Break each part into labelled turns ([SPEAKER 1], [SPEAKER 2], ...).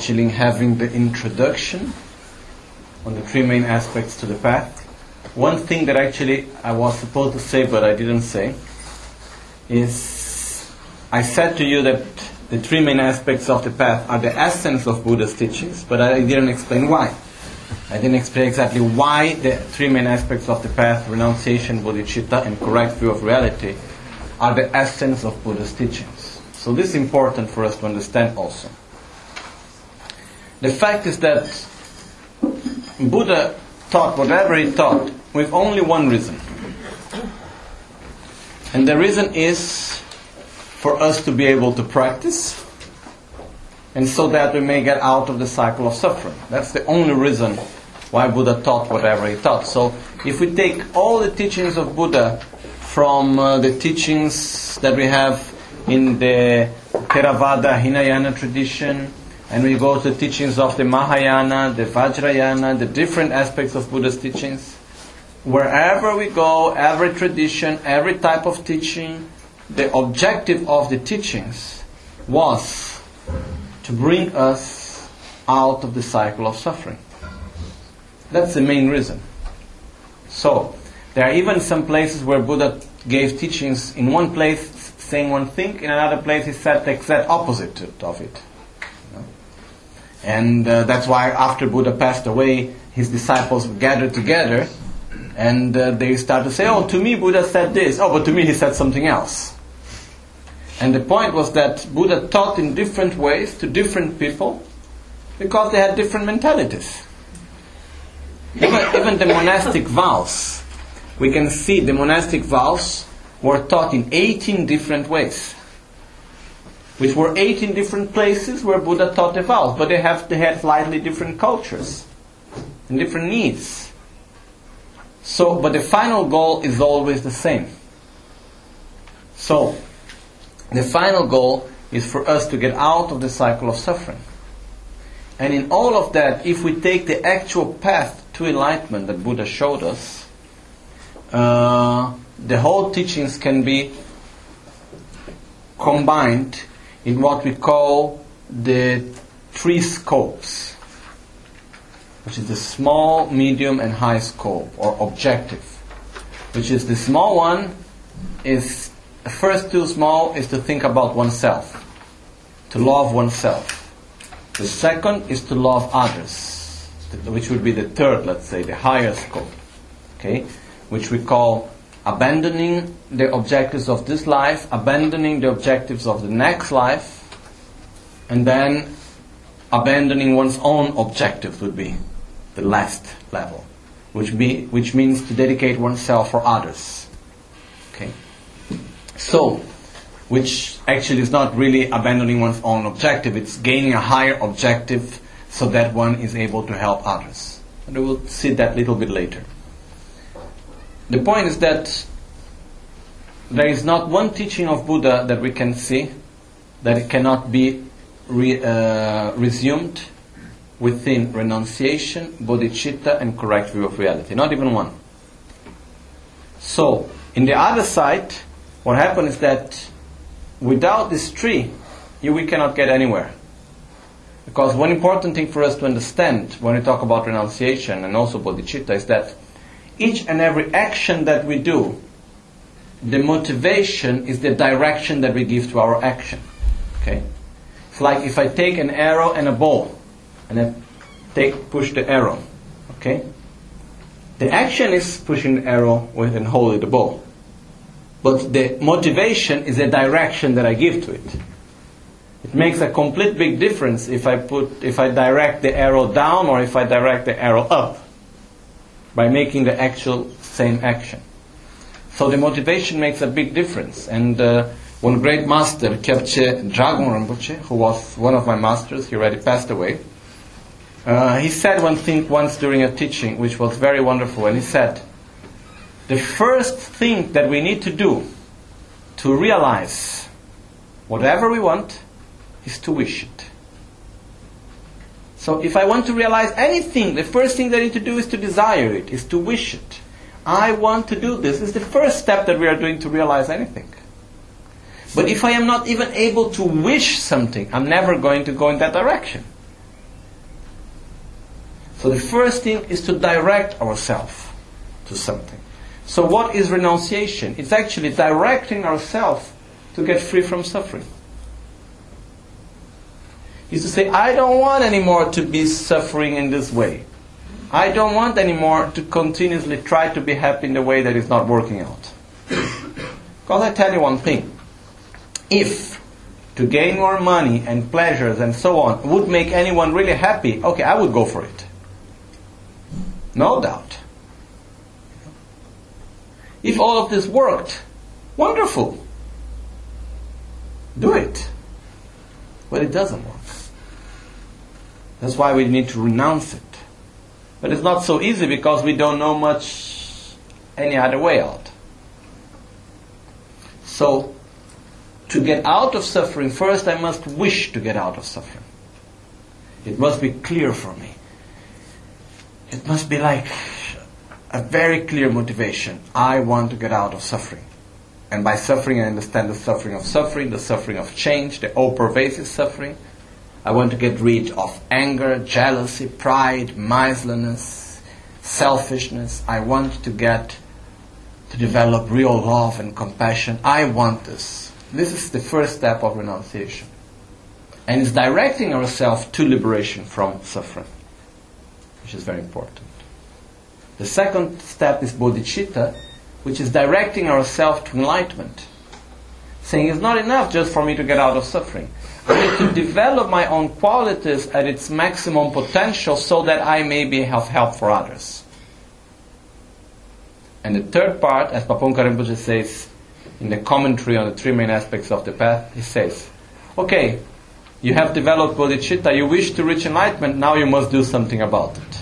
[SPEAKER 1] having the introduction on the three main aspects to the path. One thing that actually I was supposed to say but I didn't say is I said to you that the three main aspects of the path are the essence of Buddha's teachings, but I didn't explain why. I didn't explain exactly why the three main aspects of the path, renunciation, bodhicitta, and correct view of reality, are the essence of Buddha's teachings. So this is important for us to understand also. The fact is that Buddha taught whatever he taught with only one reason. And the reason is for us to be able to practice and so that we may get out of the cycle of suffering. That's the only reason why Buddha taught whatever he taught. So if we take all the teachings of Buddha from uh, the teachings that we have in the Theravada Hinayana tradition, and we go to teachings of the Mahayana, the Vajrayana, the different aspects of Buddha's teachings, wherever we go, every tradition, every type of teaching, the objective of the teachings was to bring us out of the cycle of suffering. That's the main reason. So, there are even some places where Buddha gave teachings in one place saying one thing, in another place he said the exact opposite of it. And uh, that's why after Buddha passed away, his disciples gathered together and uh, they start to say, oh, to me Buddha said this. Oh, but to me he said something else. And the point was that Buddha taught in different ways to different people because they had different mentalities. Even, even the monastic vows, we can see the monastic vows were taught in 18 different ways. Which were 18 different places where Buddha taught the vows, but they, have, they had slightly different cultures and different needs. So, but the final goal is always the same. So, the final goal is for us to get out of the cycle of suffering. And in all of that, if we take the actual path to enlightenment that Buddha showed us, uh, the whole teachings can be combined in what we call the three scopes, which is the small, medium, and high scope or objective. Which is the small one is the first two small is to think about oneself, to love oneself. The second is to love others, which would be the third, let's say, the higher scope, okay, which we call abandoning the objectives of this life, abandoning the objectives of the next life, and then abandoning one's own objectives would be the last level, which, be, which means to dedicate oneself for others. Okay? So, which actually is not really abandoning one's own objective, it's gaining a higher objective so that one is able to help others. And we will see that a little bit later. The point is that there is not one teaching of Buddha that we can see that it cannot be re, uh, resumed within renunciation, bodhicitta, and correct view of reality. Not even one. So, in the other side, what happens is that without this tree, you, we cannot get anywhere. Because one important thing for us to understand when we talk about renunciation and also bodhicitta is that each and every action that we do, the motivation is the direction that we give to our action. Okay? It's like if I take an arrow and a ball, and then take push the arrow. Okay? The action is pushing the arrow with and holding the ball. But the motivation is the direction that I give to it. It makes a complete big difference if I put if I direct the arrow down or if I direct the arrow up by making the actual same action. So the motivation makes a big difference. And uh, one great master, Kyabche Dragon Rinpoche, who was one of my masters, he already passed away. Uh, he said one thing once during a teaching, which was very wonderful, and he said, "The first thing that we need to do to realize whatever we want is to wish it." So if I want to realize anything, the first thing that I need to do is to desire it, is to wish it. I want to do this. Is the first step that we are doing to realize anything. But if I am not even able to wish something, I'm never going to go in that direction. So the first thing is to direct ourselves to something. So what is renunciation? It's actually directing ourselves to get free from suffering is to say, I don't want anymore to be suffering in this way. I don't want anymore to continuously try to be happy in the way that is not working out. because I tell you one thing. If to gain more money and pleasures and so on would make anyone really happy, okay, I would go for it. No doubt. If all of this worked, wonderful. Do it. But it doesn't work. That's why we need to renounce it. But it's not so easy because we don't know much any other way out. So, to get out of suffering, first I must wish to get out of suffering. It must be clear for me. It must be like a very clear motivation. I want to get out of suffering. And by suffering, I understand the suffering of suffering, the suffering of change, the all pervasive suffering I want to get rid of anger, jealousy, pride, miserliness, selfishness. I want to get to develop real love and compassion. I want this. This is the first step of renunciation. And it's directing ourselves to liberation from suffering, which is very important. The second step is bodhicitta, which is directing ourselves to enlightenment. Saying it's not enough just for me to get out of suffering. To develop my own qualities at its maximum potential so that I may be of help for others. And the third part, as Pabongka Rinpoche says in the commentary on the three main aspects of the path, he says, okay, you have developed bodhicitta, you wish to reach enlightenment, now you must do something about it.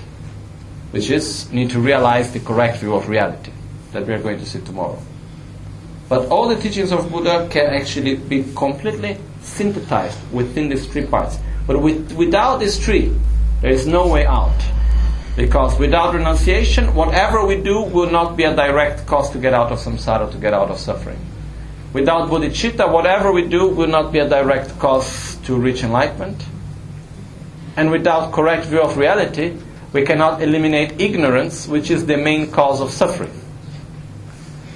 [SPEAKER 1] Which is, need to realize the correct view of reality that we are going to see tomorrow. But all the teachings of Buddha can actually be completely synthesized within these three parts. But with, without these three, there is no way out. Because without renunciation, whatever we do will not be a direct cause to get out of samsara, to get out of suffering. Without bodhicitta, whatever we do will not be a direct cause to reach enlightenment. And without correct view of reality, we cannot eliminate ignorance, which is the main cause of suffering.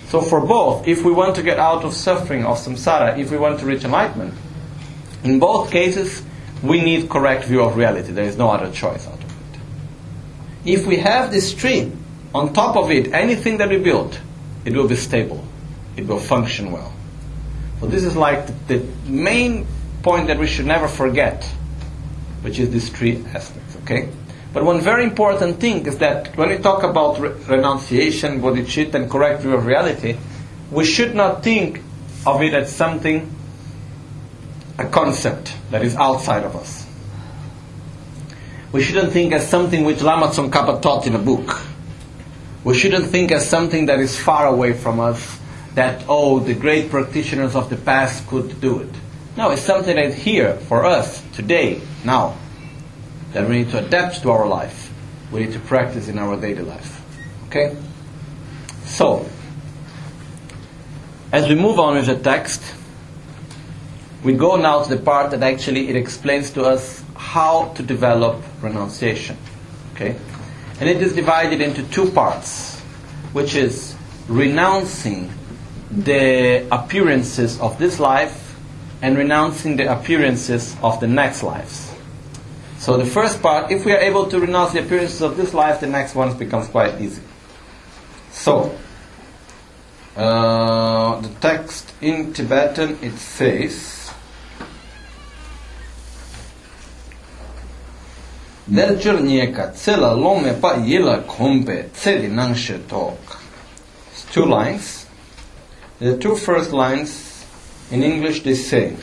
[SPEAKER 1] So for both, if we want to get out of suffering of samsara, if we want to reach enlightenment, in both cases, we need correct view of reality. There is no other choice out of it. If we have this tree, on top of it, anything that we build, it will be stable, it will function well. So this is like the, the main point that we should never forget, which is these three aspects, okay? But one very important thing is that when we talk about re- renunciation, bodhicitta, and correct view of reality, we should not think of it as something, a concept that is outside of us. We shouldn't think as something which Lama Tsongkhapa taught in a book. We shouldn't think as something that is far away from us, that, oh, the great practitioners of the past could do it. No, it's something that is here for us today, now, that we need to adapt to our life. We need to practice in our daily life. Okay? So, as we move on with the text, we go now to the part that actually it explains to us how to develop renunciation. Okay? And it is divided into two parts, which is renouncing the appearances of this life and renouncing the appearances of the next lives. So the first part, if we are able to renounce the appearances of this life, the next one becomes quite easy. So, uh, the text in Tibetan it says, tsela lome pa yila kompe tok. It's two lines. The two first lines in English they say,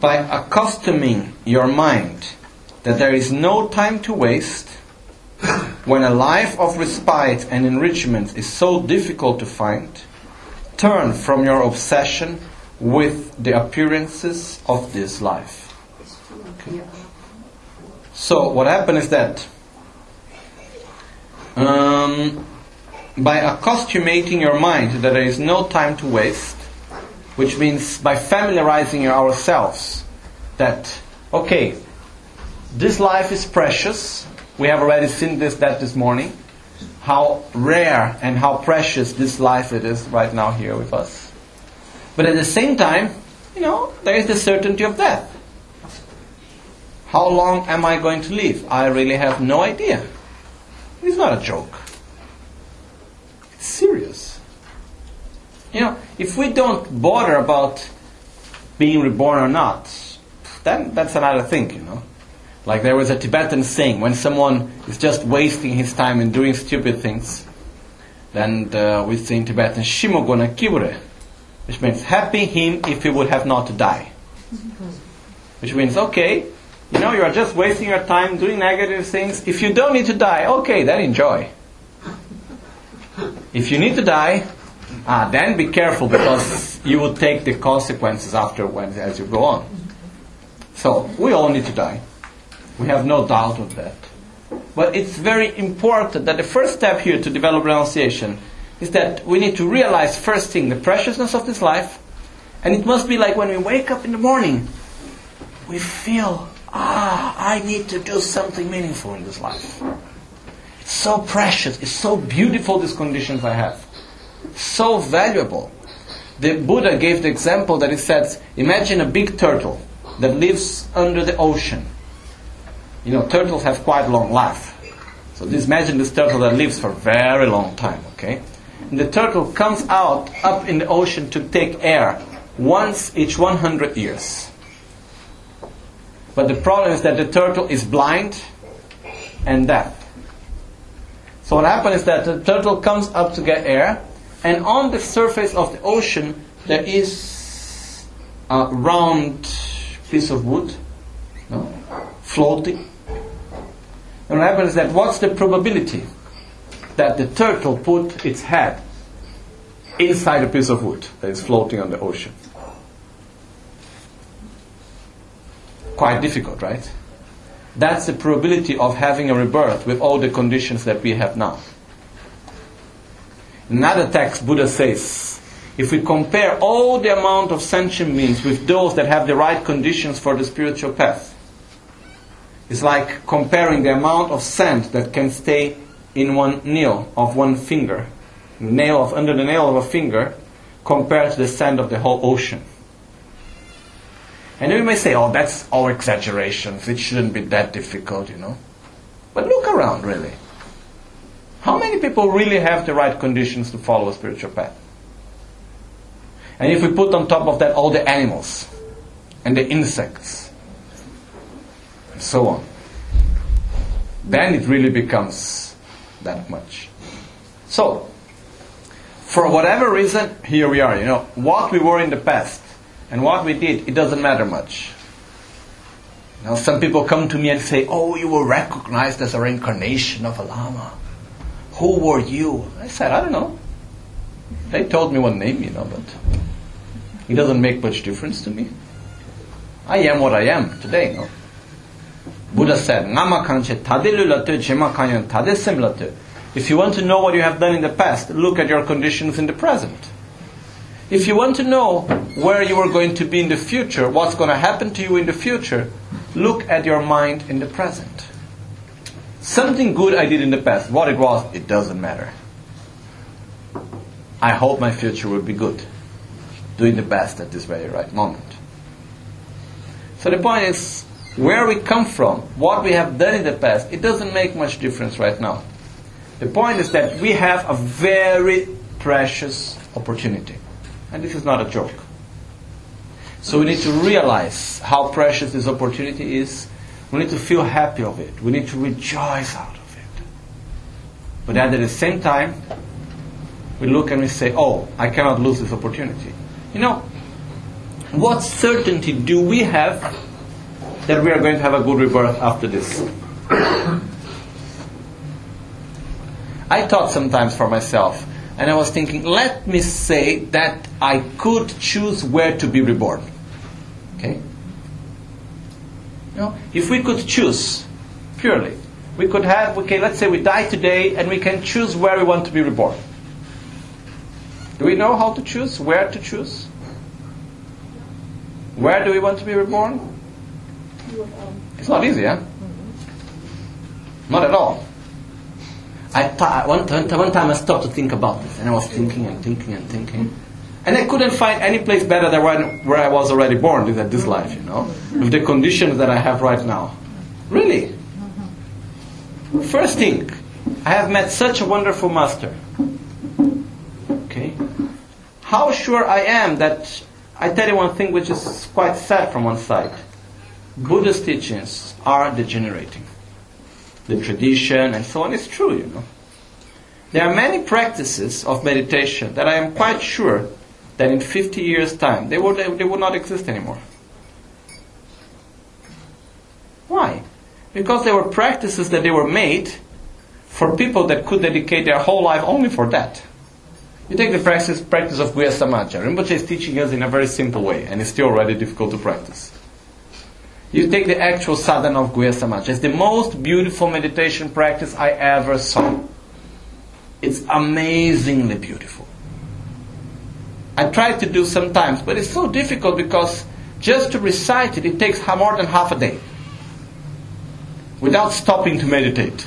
[SPEAKER 1] by accustoming your mind that there is no time to waste, when a life of respite and enrichment is so difficult to find, turn from your obsession with the appearances of this life. Okay. So, what happened is that um, by accustomating your mind that there is no time to waste, which means by familiarizing ourselves that, okay, this life is precious. We have already seen this that this morning. How rare and how precious this life it is right now here with us. But at the same time, you know, there is the certainty of death. How long am I going to live? I really have no idea. It's not a joke. It's serious. You know, if we don't bother about being reborn or not, then that's another thing, you know. Like there was a Tibetan saying, when someone is just wasting his time and doing stupid things, then uh, we say in Tibetan, Shimogona Kibure, which means happy him if he would have not to die. Which means, okay, you know, you are just wasting your time doing negative things. If you don't need to die, okay, then enjoy. If you need to die, ah, then be careful because you will take the consequences afterwards as you go on. So, we all need to die. We have no doubt of that. But it's very important that the first step here to develop renunciation is that we need to realize first thing the preciousness of this life, and it must be like when we wake up in the morning, we feel, ah, I need to do something meaningful in this life. It's so precious, it's so beautiful these conditions I have. So valuable. The Buddha gave the example that he says, imagine a big turtle that lives under the ocean. You know, turtles have quite long life. So imagine this turtle that lives for a very long time, okay? And the turtle comes out up in the ocean to take air once each 100 years. But the problem is that the turtle is blind and deaf. So what happens is that the turtle comes up to get air, and on the surface of the ocean there is a round piece of wood no, floating. And what happens is that what's the probability that the turtle put its head inside a piece of wood that is floating on the ocean? Quite difficult, right? That's the probability of having a rebirth with all the conditions that we have now. In another text, Buddha says, if we compare all the amount of sentient beings with those that have the right conditions for the spiritual path, it's like comparing the amount of sand that can stay in one nail of one finger, nail of under the nail of a finger, compared to the sand of the whole ocean. And we may say, oh, that's all exaggerations. It shouldn't be that difficult, you know. But look around, really. How many people really have the right conditions to follow a spiritual path? And if we put on top of that all the animals and the insects and so on, then it really becomes that much. So, for whatever reason, here we are. You know, what we were in the past and what we did, it doesn't matter much. Now, some people come to me and say, Oh, you were recognized as a reincarnation of a Lama. Who were you? I said, I don't know. They told me one name, you know, but it doesn't make much difference to me. I am what I am today, no? Buddha said, If you want to know what you have done in the past, look at your conditions in the present. If you want to know where you are going to be in the future, what's going to happen to you in the future, look at your mind in the present. Something good I did in the past, what it was, it doesn't matter. I hope my future will be good. Doing the best at this very right moment. So the point is, where we come from, what we have done in the past, it doesn't make much difference right now. The point is that we have a very precious opportunity. And this is not a joke. So we need to realize how precious this opportunity is we need to feel happy of it. We need to rejoice out of it. But at the same time, we look and we say, oh, I cannot lose this opportunity. You know, what certainty do we have that we are going to have a good rebirth after this? I thought sometimes for myself, and I was thinking, let me say that I could choose where to be reborn. Okay? You know, if we could choose purely, we could have, okay, let's say we die today and we can choose where we want to be reborn. Do we know how to choose? Where to choose? Where do we want to be reborn? It's not easy, huh? Not at all. I th- one, one time I stopped to think about this, and I was thinking and thinking and thinking. And I couldn't find any place better than where I was already born, at this life, you know, with the conditions that I have right now. Really. First thing, I have met such a wonderful master. Okay. How sure I am that I tell you one thing which is quite sad from one side. Buddhist teachings are degenerating. The tradition and so on is true, you know. There are many practices of meditation that I am quite sure that in 50 years' time they would, they would not exist anymore. Why? Because they were practices that they were made for people that could dedicate their whole life only for that. You take the practice, practice of Guhya Samaja. Rinpoche is teaching us in a very simple way, and it's still already difficult to practice. You take the actual sadhana of Guhya Samaja. It's the most beautiful meditation practice I ever saw. It's amazingly beautiful. I try to do sometimes, but it's so difficult because just to recite it, it takes more than half a day without stopping to meditate.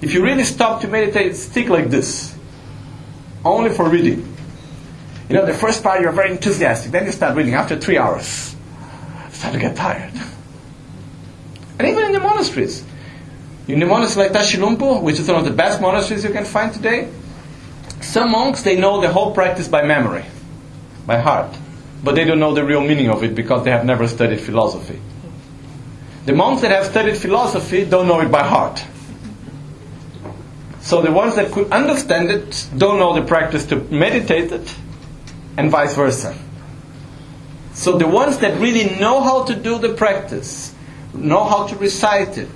[SPEAKER 1] If you really stop to meditate, stick like this, only for reading. You know, the first part you're very enthusiastic, then you start reading after three hours. Start to get tired. And even in the monasteries. In the monastery like Tashi Lhunpo, which is one of the best monasteries you can find today, some monks, they know the whole practice by memory, by heart, but they don't know the real meaning of it because they have never studied philosophy. The monks that have studied philosophy don't know it by heart. So the ones that could understand it don't know the practice to meditate it, and vice versa. So the ones that really know how to do the practice, know how to recite it,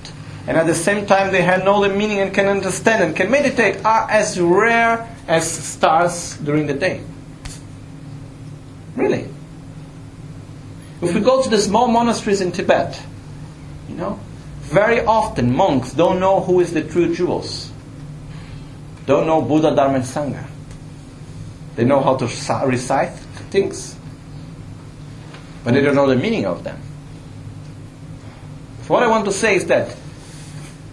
[SPEAKER 1] and at the same time they have know the meaning and can understand and can meditate are as rare as stars during the day. Really. If we go to the small monasteries in Tibet, you know, very often monks don't know who is the true jewels. Don't know Buddha, Dharma, and Sangha. They know how to recite things, but they don't know the meaning of them. So what I want to say is that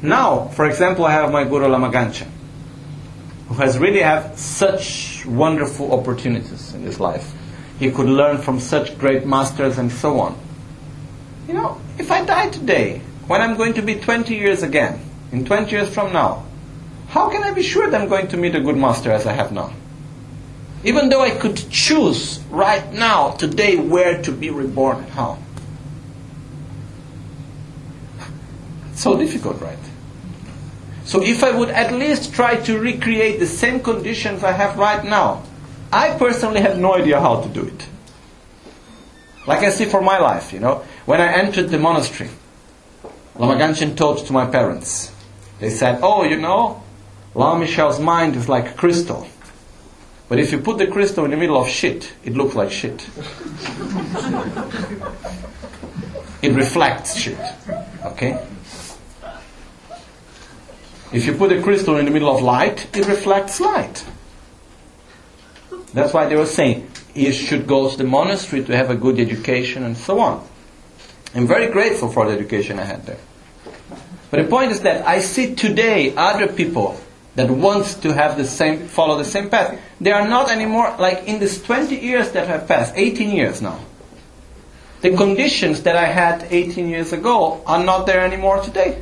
[SPEAKER 1] now, for example, I have my Guru Lama Gangchen, who has really had such wonderful opportunities in his life. He could learn from such great masters and so on. You know, if I die today, when I'm going to be 20 years again, in 20 years from now, how can I be sure that I'm going to meet a good master as I have now? Even though I could choose right now, today, where to be reborn and how. So difficult, right? So if I would at least try to recreate the same conditions I have right now, I personally have no idea how to do it. Like I see for my life, you know, when I entered the monastery, Lama Gangchen told to my parents, they said, oh, you know, Lama Michel's mind is like crystal. But if you put the crystal in the middle of shit, it looks like shit. it reflects shit. Okay? If you put a crystal in the middle of light, it reflects light. That's why they were saying you should go to the monastery to have a good education and so on. I'm very grateful for the education I had there. But the point is that I see today other people that wants to have the same, follow the same path. They are not anymore like in these 20 years that have passed, 18 years now. The conditions that I had 18 years ago are not there anymore today.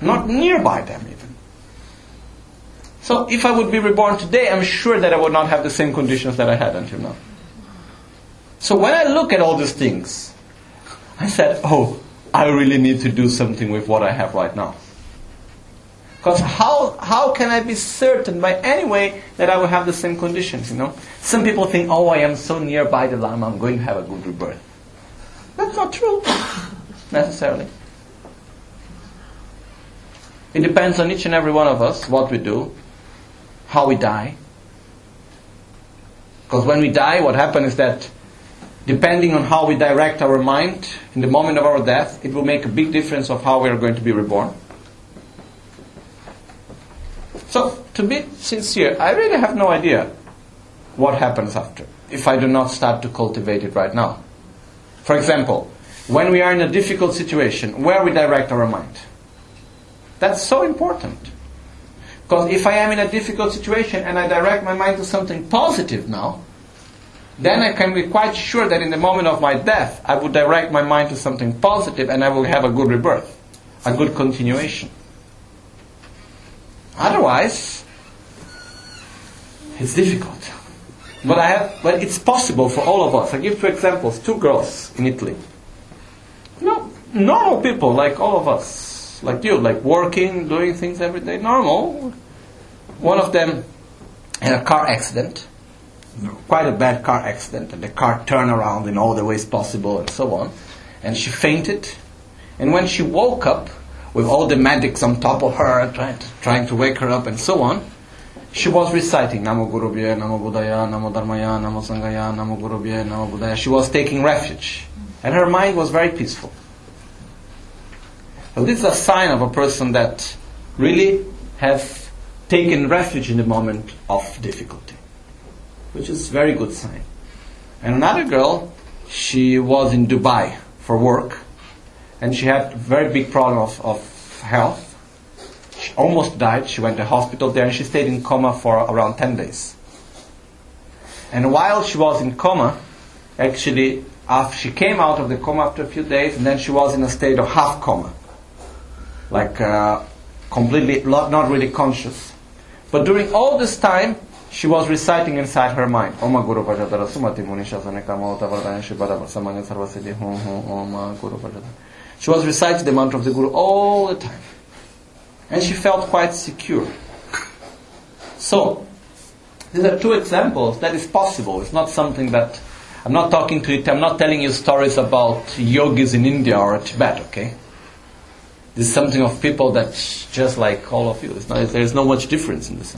[SPEAKER 1] Not nearby them even. So if I would be reborn today, I'm sure that I would not have the same conditions that I had until now. So when I look at all these things, I said, oh, I really need to do something with what I have right now. Because how, how can I be certain by any way that I will have the same conditions, you know? Some people think, oh, I am so nearby the Lama, I'm going to have a good rebirth. That's not true, necessarily. It depends on each and every one of us, what we do, how we die. Because when we die, what happens is that depending on how we direct our mind in the moment of our death, it will make a big difference of how we are going to be reborn. So, to be sincere, I really have no idea what happens after if I do not start to cultivate it right now. For example, when we are in a difficult situation, where we direct our mind. That's so important. Because if I am in a difficult situation and I direct my mind to something positive now, then I can be quite sure that in the moment of my death, I would direct my mind to something positive and I will have a good rebirth, a good continuation. Otherwise, it's difficult. But I have, but it's possible for all of us. I give two examples: two girls in Italy. You know, normal people like all of us, like you, like working, doing things every day, normal. One of them had a car accident, quite a bad car accident, and the car turned around in all the ways possible and so on, and she fainted. And when she woke up, with all the medics on top of her, trying to, trying to wake her up and so on, she was reciting Namo Guru Bhye, Namo Buddhaya, Namo Dharmaya, Namo Sanghaya, Namo Guru Bhye, Namo Buddhaya. She was taking refuge. And her mind was very peaceful. Well, this is a sign of a person that really has taken refuge in the moment of difficulty, which is a very good sign. And another girl, she was in Dubai for work, and she had a very big problem of, of health. She almost died. She went to hospital there and she stayed in coma for around 10 days. And while she was in coma, actually, after she came out of the coma after a few days, and then she was in a state of half coma, like uh, completely not really conscious. But during all this time, she was reciting inside her mind. Om Guru Vajadara Sumati Munisha Sanekama Utavardaya Shibadava Samanya Sarvasiddhi Om Guru. She was reciting the mantra of the Guru all the time. And she felt quite secure. So, these are two examples that is possible. It's not something that I'm not talking to you, I'm not telling you stories about yogis in India or Tibet, okay? This is something of people that just like all of you. Not, there's no much difference in this.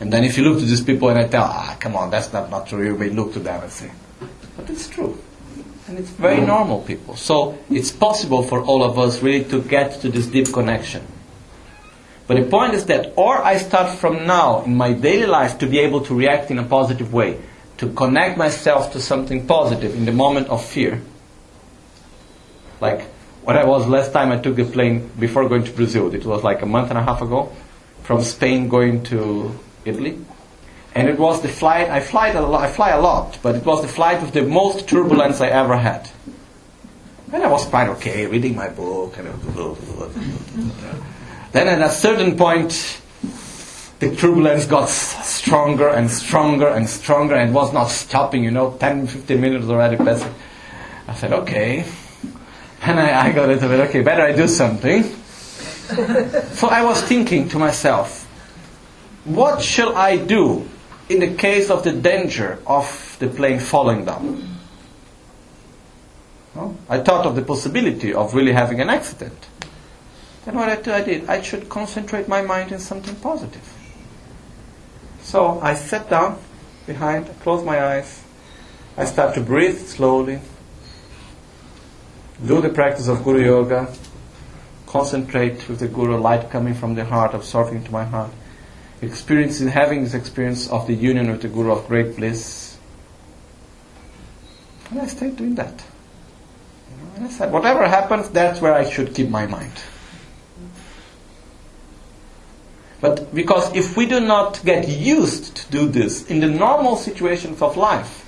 [SPEAKER 1] And then if you look to these people and I tell, ah, come on, that's not, not true, you may look to them and say, but it's true. And it's very normal, people. So it's possible for all of us really to get to this deep connection. But the point is that, or I start from now in my daily life to be able to react in a positive way, to connect myself to something positive in the moment of fear. Like when I was last time I took the plane before going to Brazil, it was like a month and a half ago, from Spain going to Italy. And it was the flight, I fly, a lot, I fly a lot, but it was the flight with the most turbulence I ever had. And I was quite okay, reading my book. And then at a certain point, the turbulence got stronger and stronger and stronger and was not stopping, you know, 10, 15 minutes already passing. I said, okay. And I, I got into it, okay, better I do something. so I was thinking to myself, what shall I do in the case of the danger of the plane falling down? I thought of the possibility of really having an accident. Then what I did, I should concentrate my mind in something positive. So I sat down behind, closed my eyes, I start to breathe slowly, do the practice of Guru Yoga, concentrate with the Guru light coming from the heart, absorbing into my heart, experiencing, having this experience of the union with the Guru of great bliss. And I stayed doing that. And I said, whatever happens, that's where I should keep my mind. But because if we do not get used to do this in the normal situations of life,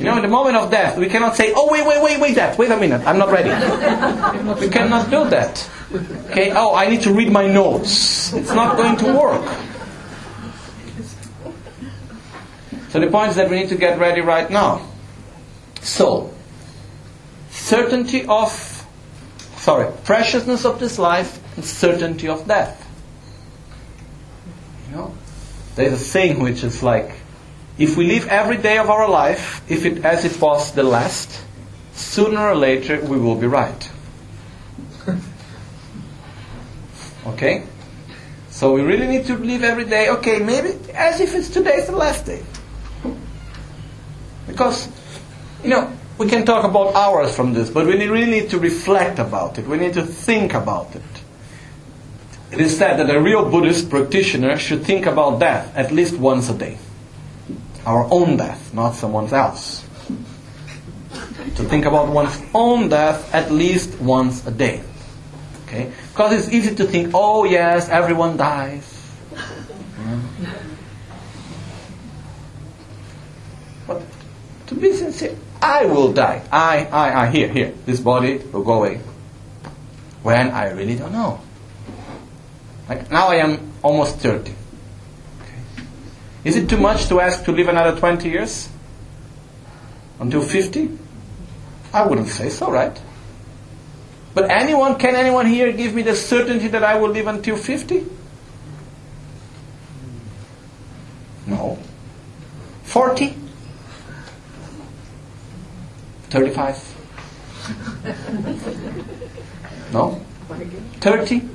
[SPEAKER 1] you know, in the moment of death, we cannot say, oh, wait, wait, wait, wait, that, wait a minute, I'm not ready. we cannot do that. Okay, oh, I need to read my notes. It's not going to work. So the point is that we need to get ready right now. So, certainty of, sorry, preciousness of this life and certainty of death. You know, there's a saying which is like, if we live every day of our life, if it as it was the last, sooner or later we will be right. Okay? So we really need to live every day, okay, maybe as if it's today's the last day. Because, you know, we can talk about hours from this, but we really need to reflect about it. We need to think about it. It is said that a real Buddhist practitioner should think about death at least once a day. Our own death, not someone else. To think about one's own death at least once a day. Okay? Because it's easy to think, oh yes, everyone dies. Hmm? But to be sincere, I will die. I, I, I, here, here. This body will go away. When I really don't know. Like now I am almost 30. Is it too much to ask to live another 20 years? Until 50? I wouldn't say so, right? But anyone, can anyone here give me the certainty that I will live until 50? No. 40? 35? No? 30?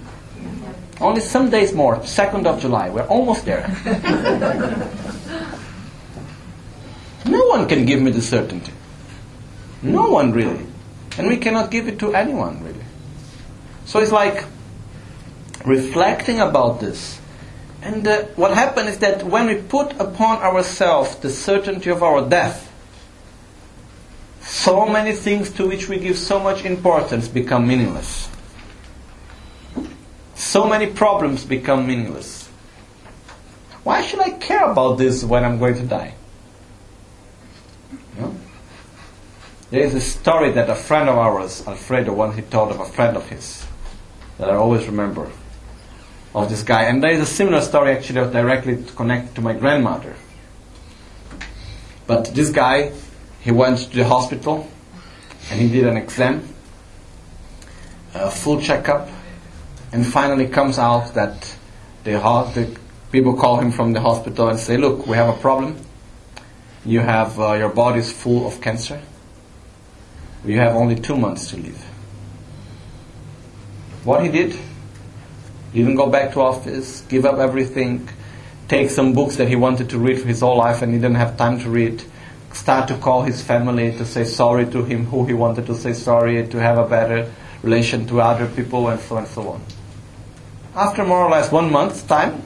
[SPEAKER 1] Only some days more, 2nd of July. We're almost there. no one can give me the certainty. No one really. And we cannot give it to anyone, really. So it's like reflecting about this. And uh, what happened is that when we put upon ourselves the certainty of our death, so many things to which we give so much importance become meaningless. So many problems become meaningless. Why should I care about this when I'm going to die? There is a story that a friend of ours, Alfredo, once he told of a friend of his, that I always remember, of this guy. And there is a similar story actually directly connected to my grandmother. But this guy, he went to the hospital and he did an exam, a full checkup, and finally comes out that the, the people call him from the hospital and say, "Look, we have a problem. You have uh, your body is full of cancer." You have only two months to live. What he did, he didn't go back to office, give up everything, take some books that he wanted to read for his whole life and he didn't have time to read, start to call his family to say sorry to him, who he wanted to say sorry, to have a better relation to other people, and so on and so on. After more or less one month's time,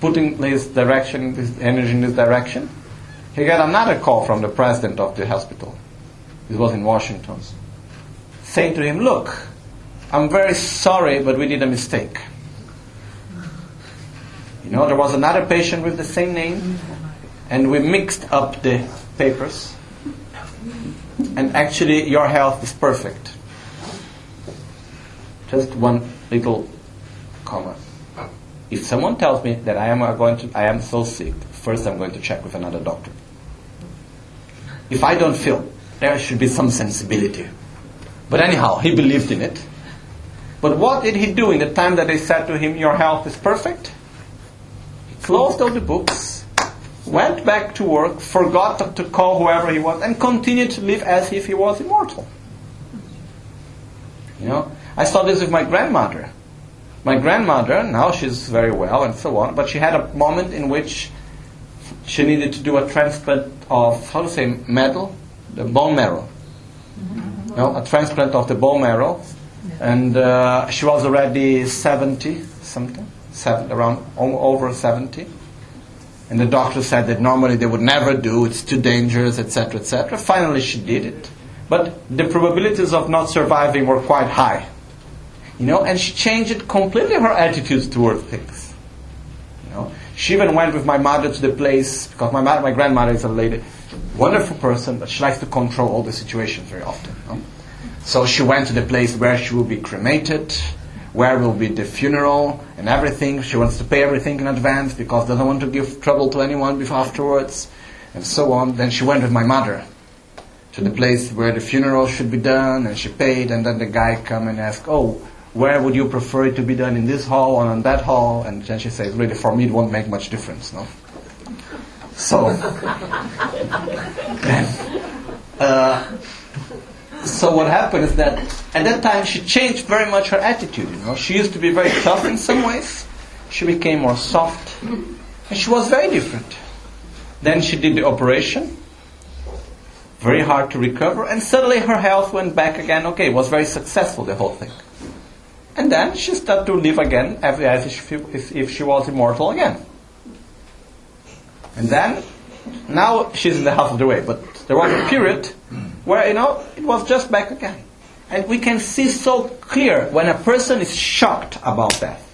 [SPEAKER 1] putting his direction, his energy in this direction, he got another call from the president of the hospital. It was in Washington. Saying to him, Look, I'm very sorry, but we did a mistake. You know, there was another patient with the same name, and we mixed up the papers. And actually, your health is perfect. Just one little If someone tells me that I am uh, going to, I am so sick, first I'm going to check with another doctor. If I don't feel, there should be some sensibility. But anyhow, he believed in it. But what did he do in the time that they said to him, Your health is perfect? He closed all the books, went back to work, forgot to call whoever he was, and continued to live as if he was immortal. You know, I saw this with my grandmother. My grandmother, now she's very well and so on, but she had a moment in which she needed to do a transplant of, how to say, metal, the bone marrow. Mm-hmm. No, a transplant of the bone marrow. Yeah. And uh, she was already 70 something, seven, around over 70. And the doctor said that normally they would never do, it's too dangerous, etc., etc. Finally, she did it. But the probabilities of not surviving were quite high. You know, and she changed completely her attitudes towards things. You know, she even went with my mother to the place because my mother, my grandmother is a lady, wonderful person, but she likes to control all the situations very often. You know? So she went to the place where she will be cremated, where will be the funeral and everything. She wants to pay everything in advance because doesn't want to give trouble to anyone afterwards, and so on. Then she went with my mother to the place where the funeral should be done, and she paid, and then the guy come and ask, oh, where would you prefer it to be done in this hall or on that hall? And then she says, really, for me, it won't make much difference, no? So, uh, so what happened is that at that time she changed very much her attitude. You know, she used to be very tough in some ways. She became more soft, and she was very different. Then she did the operation, very hard to recover, and suddenly her health went back again. Okay, it was very successful, the whole thing. And then she started to live again as if, she was immortal again. And then, now she's in the half of the way, but there was a period where, you know, it was just back again. And we can see so clear when a person is shocked about death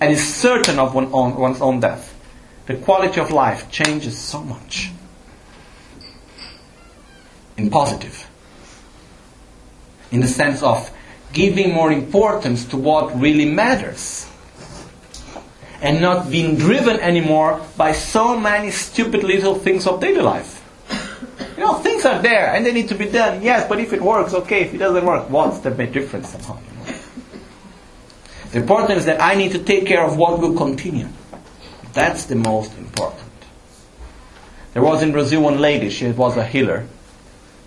[SPEAKER 1] and is certain of one own, one's own death, the quality of life changes so much in positive. In the sense of giving more importance to what really matters. And not being driven anymore by so many stupid little things of daily life. You know, things are there and they need to be done, yes, but if it works, okay, if it doesn't work, what's the big difference somehow? The important is that I need to take care of what will continue. That's the most important. There was in Brazil one lady, she was a healer,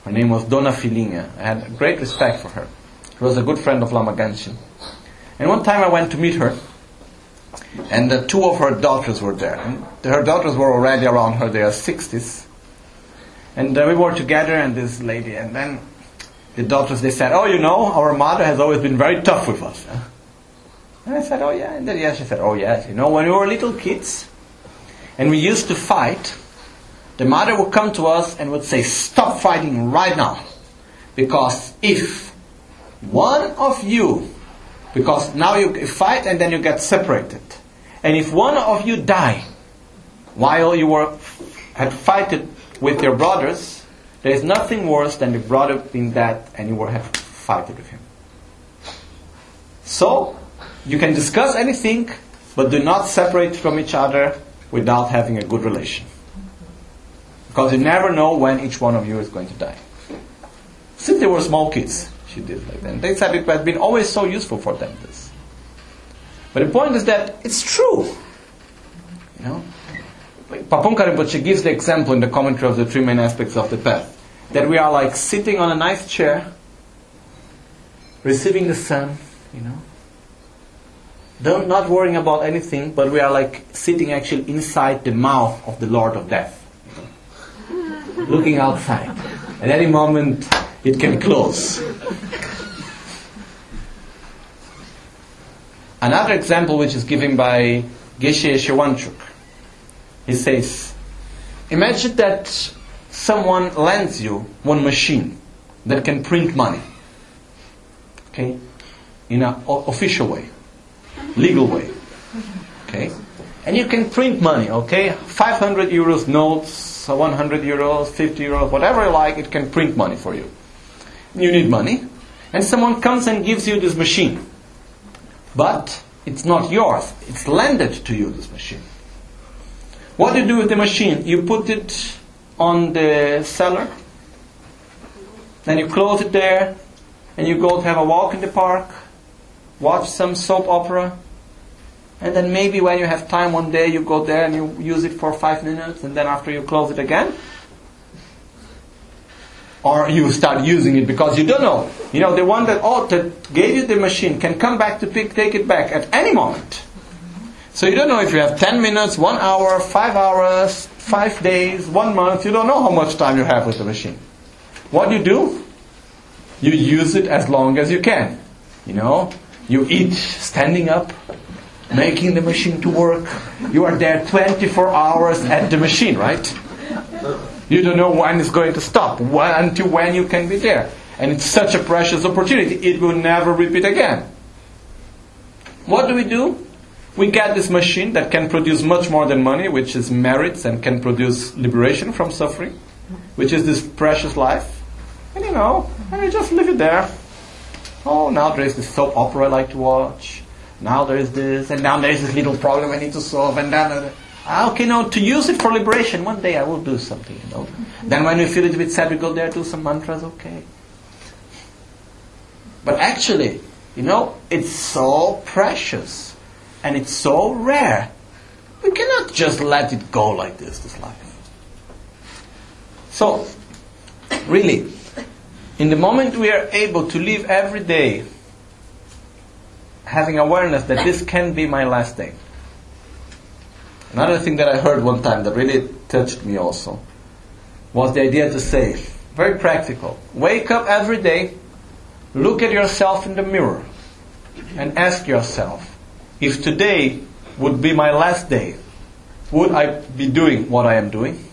[SPEAKER 1] her name was Dona Filinha. I had great respect for her. She was a good friend of Lama Gangchen. And one time I went to meet her, and uh, two of her daughters were there. And her daughters were already around her, they their 60s. And uh, we were together, and this lady, and then the daughters, they said, Oh, you know, our mother has always been very tough with us. And I said, Oh, yeah. And then, yeah, she said, Oh, yes. You know, when we were little kids, and we used to fight, the mother would come to us and would say, Stop fighting right now. Because if one of you, because now you fight and then you get separated, and if one of you die while you were had fighted with your brothers, there is nothing worse than the brother being dead and you were have fighted with him. So you can discuss anything, but do not separate from each other without having a good relation. Because you never know when each one of you is going to die. Since they were small kids, like that. And they said it has been always so useful for them, this. But the point is that it's true. You know? Like Pabongka Rinpoche gives the example in the commentary of the three main aspects of the path. That we are like sitting on a nice chair, receiving the sun, you know, don't, not worrying about anything, but we are like sitting actually inside the mouth of the Lord of Death looking outside. At any moment, it can close. Another example which is given by Geshe Shewanchuk. He says, Imagine that someone lends you one machine that can print money. Okay? In an official way, legal way. Okay? And you can print money, okay? 500 euros notes, 100 euros, 50 euros, whatever you like, it can print money for you. You need money, and someone comes and gives you this machine. but it's not yours. It's lended to you, this machine. What do you do with the machine? You put it on the cellar, then you close it there, and you go to have a walk in the park, watch some soap opera, and then maybe when you have time one day you go there and you use it for five minutes, and then after you close it again. Or you start using it because you don't know. You know, the one that oh, that gave you the machine can come back to pick, take it back at any moment. So you don't know if you have 10 minutes, 1 hour, 5 hours, 5 days, 1 month. You don't know how much time you have with the machine. What do you do? You use it as long as you can. You know, you eat standing up, making the machine to work. You are there 24 hours at the machine, right? You don't know when it's going to stop, when, until when you can be there. And it's such a precious opportunity. It will never repeat again. What do we do? We get this machine that can produce much more than money, which is merits and can produce liberation from suffering, which is this precious life. And you know, and you just leave it there. Oh, now there is this soap opera I like to watch. Now there is this, and now there is this little problem I need to solve, and then, uh, okay, now to use it for liberation, one day I will do something, you know. Then when we feel a bit sad, we go there, do some mantras, okay. But actually, you know, it's so precious and it's so rare. We cannot just let it go like this, this life. So, really, in the moment we are able to live every day having awareness that this can be my last day. Another thing that I heard one time that really touched me also was the idea to say, very practical, wake up every day, look at yourself in the mirror, and ask yourself, if today would be my last day, would I be doing what I am doing?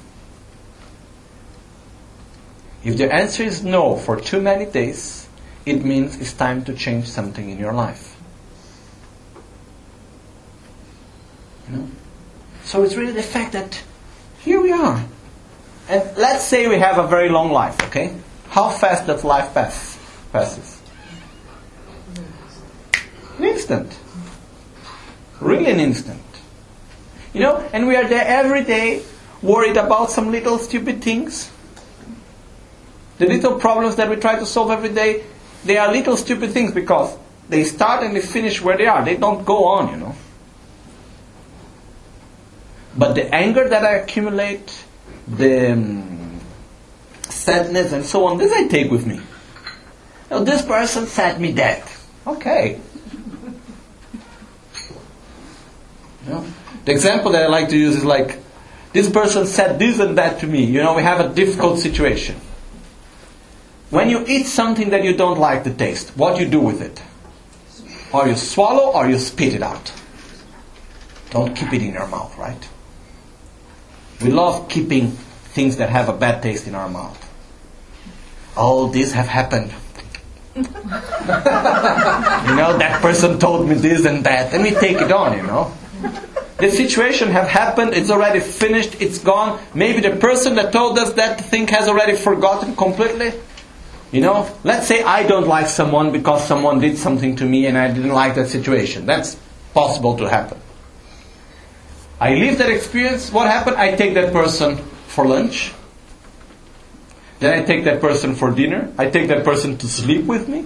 [SPEAKER 1] If the answer is no for too many days, it means it's time to change something in your life. You know? So it's really the fact that here we are. And let's say we have a very long life, okay? How fast does life pass? Passes. An instant. Really an instant. You know, and we are there every day worried about some little stupid things. The little problems that we try to solve every day, they are little stupid things because they start and they finish where they are. They don't go on, you know. But the anger that I accumulate, the um, sadness and so on, this I take with me. Now, this person said me that. Okay. You know? The example that I like to use is like, this person said this and that to me. You know, we have a difficult situation. When you eat something that you don't like the taste, what do you do with it? Or you swallow or you spit it out. Don't keep it in your mouth, right? We love keeping things that have a bad taste in our mouth. All this have happened. you know, that person told me this and that. and we take it on, you know. The situation have happened, it's already finished, it's gone. Maybe the person that told us that thing has already forgotten completely. You know, let's say I don't like someone because someone did something to me and I didn't like that situation. That's possible to happen. I live that experience. What happened? I take that person for lunch. Then I take that person for dinner. I take that person to sleep with me.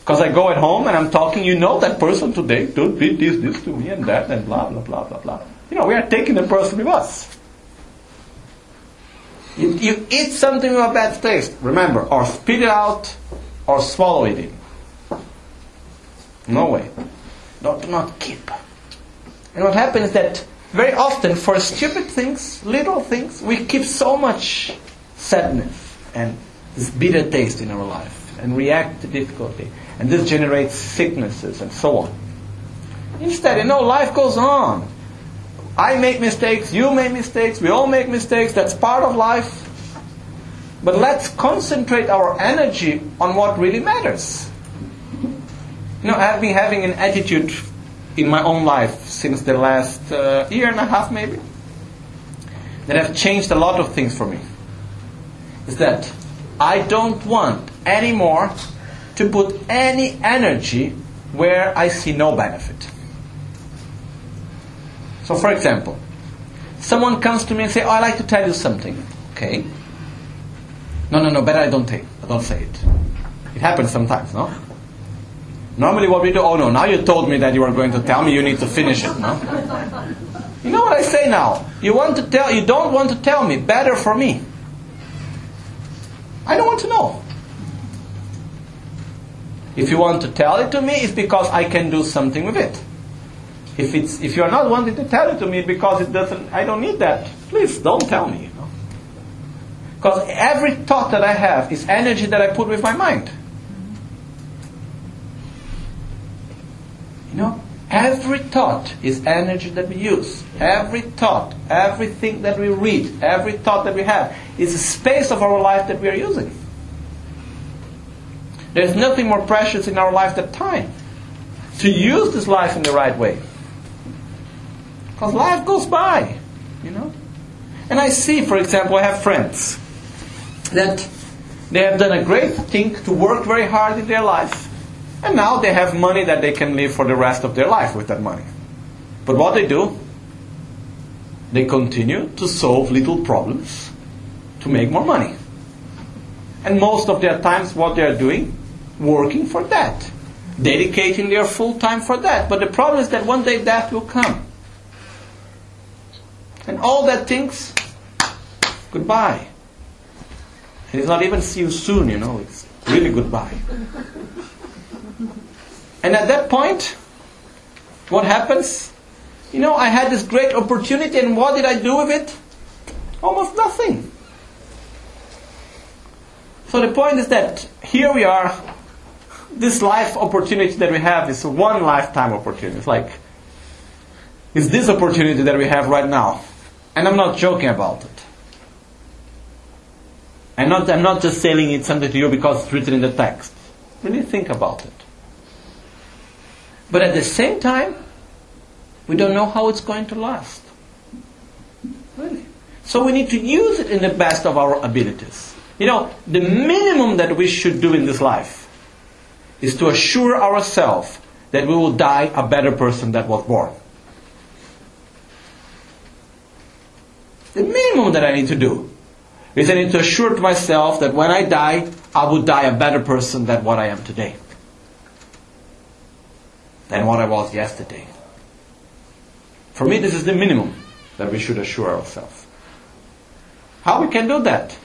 [SPEAKER 1] Because I go at home and I'm talking, you know that person today did this, this to me and that and blah, blah, blah, blah, blah. You know, we are taking the person with us. You, you eat something with a bad taste, remember, or spit it out or swallow it in. No way. Do not keep. And what happens is that very often for stupid things, little things, we keep so much sadness and this bitter taste in our life and react to difficulty. And this generates sicknesses and so on. Instead, you know, life goes on. I make mistakes, you make mistakes, we all make mistakes, that's part of life. But let's concentrate our energy on what really matters. You know, I've been having an attitude in my own life since the last uh, year and a half, maybe, that have changed a lot of things for me. Is that I don't want anymore to put any energy where I see no benefit. So, for example, someone comes to me and say, "Oh, I'd like to tell you something." Okay. No, no, no. Better I don't say. I don't say it. It happens sometimes, no? Normally, what we do? Oh no! Now you told me that you are going to tell me. You need to finish it, no? You know what I say now? You want to tell? You don't want to tell me. Better for me. I don't want to know. If you want to tell it to me, it's because I can do something with it. If it's if you're not wanting to tell it to me because it doesn't, I don't need that. Please don't tell me. You know? Because every thought that I have is energy that I put with my mind. You know, every thought is energy that we use. Every thought, everything that we read, every thought that we have is a space of our life that we are using. There's nothing more precious in our life than time. To use this life in the right way. Because life goes by, you know. And I see, for example, I have friends that they have done a great thing to work very hard in their life. And now they have money that they can live for the rest of their life with that money. But what they do, they continue to solve little problems to make more money. And most of their times, what they are doing working for that, dedicating their full time for that. But the problem is that one day death will come. And all that things, goodbye. And it's not even see you soon, you know, it's really goodbye. And at that point, what happens? You know, I had this great opportunity, and what did I do with it? Almost nothing. So the point is that here we are this life opportunity that we have is one lifetime opportunity. It's like, it's this opportunity that we have right now. And I'm not joking about it. I'm not, I'm not just saying it something to you because it's written in the text. Really think about it. But at the same time, we don't know how it's going to last. Really. So we need to use it in the best of our abilities. You know, the minimum that we should do in this life is to assure ourselves that we will die a better person that was born. The minimum that I need to do is I need to assure to myself that when I die, I will die a better person than what I am today. Than what I was yesterday. For me, this is the minimum that we should assure ourselves. How we can do that?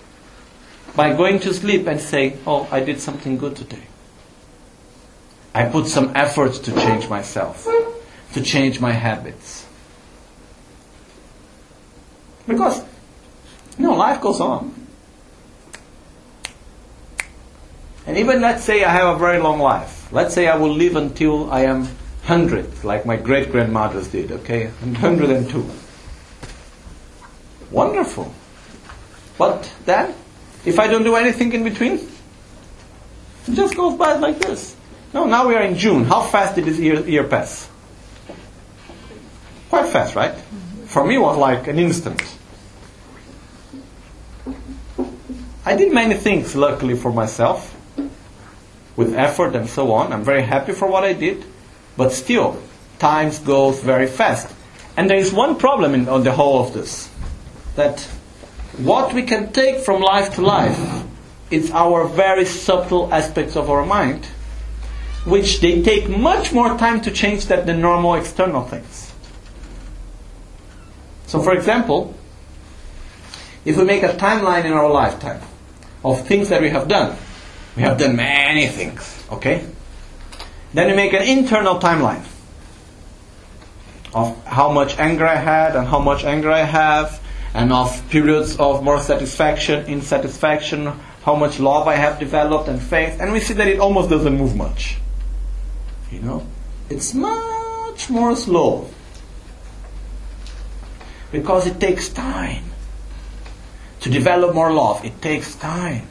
[SPEAKER 1] By going to sleep and say, oh, I did something good today. I put some effort to change myself, to change my habits. Because, you know, life goes on. And even let's say I have a very long life. Let's say I will live until I am 100, like my great grandmothers did, okay? 102. Wonderful. But then, if I don't do anything in between, it just goes by like this. No, now we are in June. How fast did this year, year pass? Quite fast, right? For me, it was like an instant. I did many things, luckily for myself, with effort and so on. I'm very happy for what I did, but still, time goes very fast. And there is one problem in, on the whole of this that what we can take from life to life is our very subtle aspects of our mind which they take much more time to change than the normal external things. So, for example, if we make a timeline in our lifetime of things that we have done, we have done many things, okay? Then we make an internal timeline of how much anger I had and how much anger I have, and of periods of more satisfaction, insatisfaction, how much love I have developed and faith, and we see that it almost doesn't move much. You know, it's much more slow because it takes time to develop more love. It takes time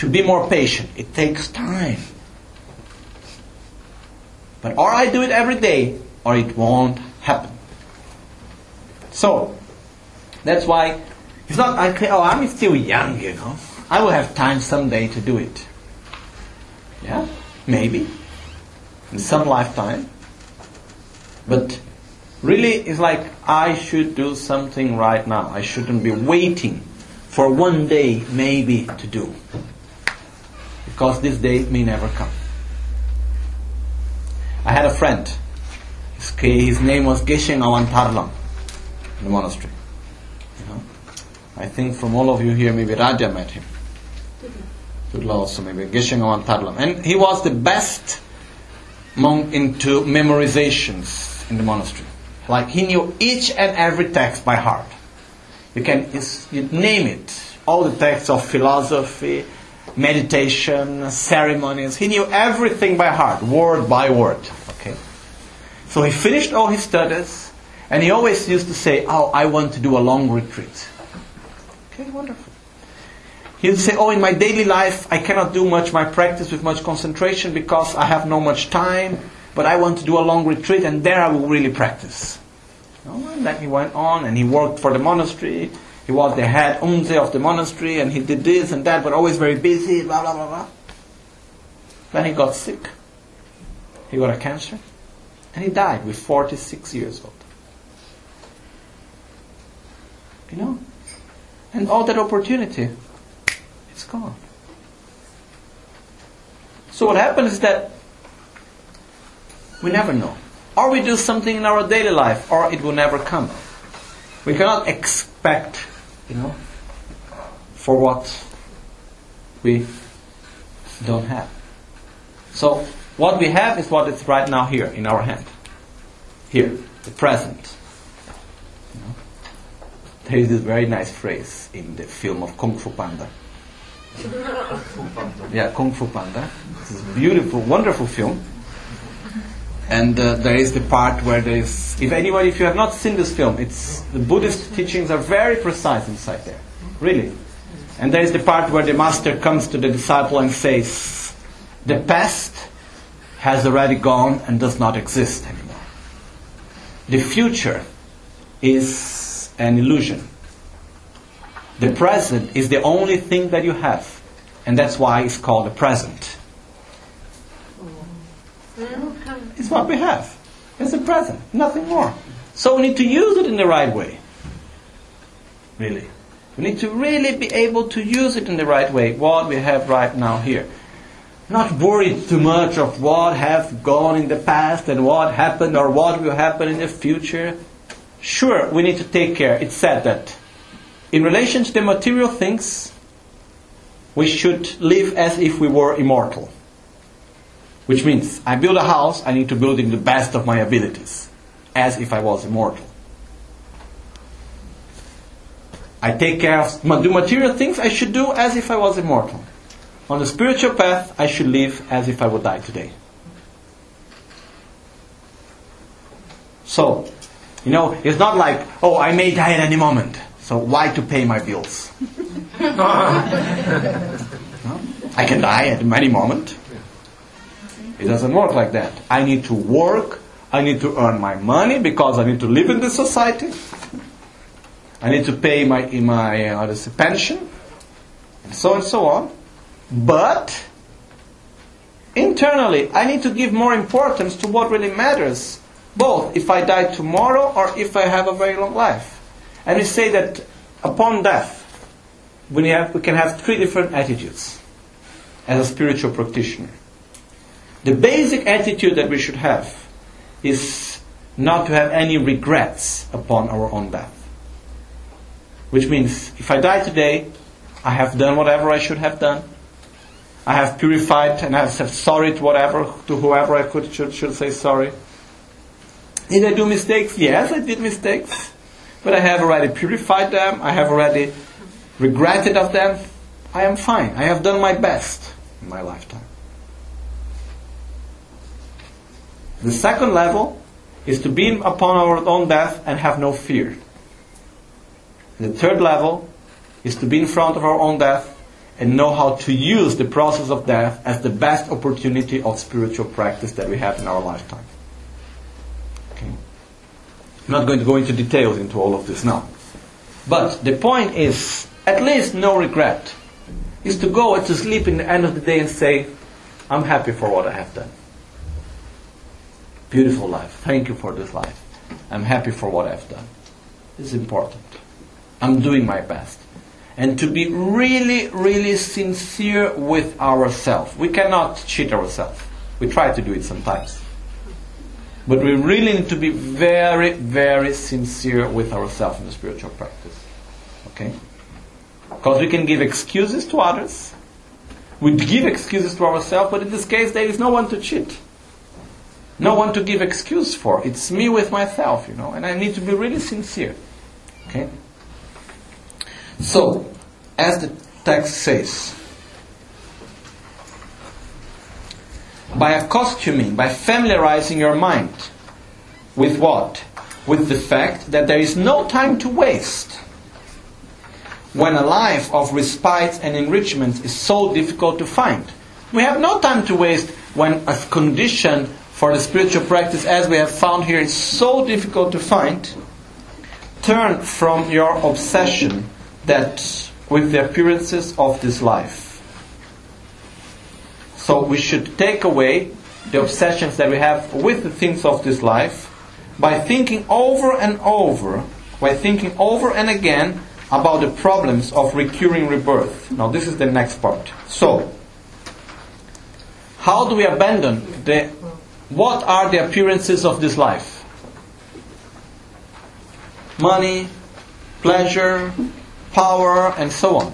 [SPEAKER 1] to be more patient. It takes time. But or I do it every day, or it won't happen. So that's why it's not. I oh, I'm still young, you know. I will have time someday to do it. Yeah, maybe. in some lifetime. But really, it's like I should do something right now. I shouldn't be waiting for one day, maybe, to do. Because this day may never come. I had a friend. His, name was Geshe Ngawan Tarlam in the monastery. You know? I think from all of you here, maybe Raja met him. Tudla also maybe Geshe Ngawan Tarlam. And he was the best monk into memorizations in the monastery. Like he knew each and every text by heart. You can you name it. All the texts of philosophy, meditation, ceremonies. He knew everything by heart, word by word. Okay. So he finished all his studies, and he always used to say, "Oh, I want to do a long retreat." Okay, wonderful. He would say, "Oh, in my daily life, I cannot do much my practice with much concentration because I have no much time. But I want to do a long retreat, and there I will really practice." And then he went on, and he worked for the monastery he was the head umdze of the monastery and he did this and that, but always very busy, blah, blah, blah, blah. Then he got sick. He got a cancer. And he died with 46 years old. You know? And all that opportunity, it's gone. So what happens is that we never know. Or we do something in our daily life, or it will never come. We cannot expect you know, for what we don't have. So, what we have is what is right now here in our hand. Here, the present. You know? There is this very nice phrase in the film of Kung Fu Panda. yeah, Kung Fu Panda. This is a beautiful, wonderful film. And uh, there is the part where there is, if anyone, if you have not seen this film, it's the Buddhist teachings are very precise inside there, really. And there is the part where the master comes to the disciple and says, "The past has already gone and does not exist anymore. The future is an illusion. The present is the only thing that you have, and that's why it's called the present." It's what we have. It's the present, nothing more. So we need to use it in the right way. Really. We need to really be able to use it in the right way, what we have right now here. Not worried too much of what have gone in the past and what happened or what will happen in the future. Sure, we need to take care. It's said that in relation to the material things, we should live as if we were immortal. Which means I build a house, I need to build it in the best of my abilities, as if I was immortal. I take care of do material things I should do as if I was immortal. On the spiritual path, I should live as if I would die today. So, you know, it's not like, oh, I may die at any moment, so why to pay my bills? no? I can die at any moment. It doesn't work like that. I need to work. I need to earn my money because I need to live in this society. I need to pay my my uh, pension, and so and so on. But internally, I need to give more importance to what really matters. Both if I die tomorrow or if I have a very long life. And we say that upon death, we, have, we can have three different attitudes as a spiritual practitioner. The basic attitude that we should have is not to have any regrets upon our own death. Which means if I die today, I have done whatever I should have done. I have purified and I have sorry to whatever to whoever I could should, should say sorry. Did I do mistakes? Yes, I did mistakes. But I have already purified them. I have already regretted of them. I am fine. I have done my best in my lifetime. The second level is to be upon our own death and have no fear. The third level is to be in front of our own death and know how to use the process of death as the best opportunity of spiritual practice that we have in our lifetime. Okay. I'm not going to go into details into all of this now. But the point is, at least no regret, is to go to sleep in the end of the day and say, I'm happy for what I have done. Beautiful life. Thank you for this life. I'm happy for what I've done. It's important. I'm doing my best. And to be really, really sincere with ourselves. We cannot cheat ourselves. We try to do it sometimes. But we really need to be very, very sincere with ourselves in the spiritual practice. Okay? Because we can give excuses to others. We give excuses to ourselves, but in this case, there is no one to cheat. No one to give excuse for. It's me with myself, you know, and I need to be really sincere. Okay? So, as the text says, by accustoming, by familiarizing your mind with what? With the fact that there is no time to waste when a life of respite and enrichment is so difficult to find. We have no time to waste when a condition for the spiritual practice, as we have found here, is so difficult to find. Turn from your obsession that with the appearances of this life. So we should take away the obsessions that we have with the things of this life by thinking over and over, by thinking over and again about the problems of recurring rebirth. Now, this is the next part. So, how do we abandon the. What are the appearances of this life? Money, pleasure, power, and so on.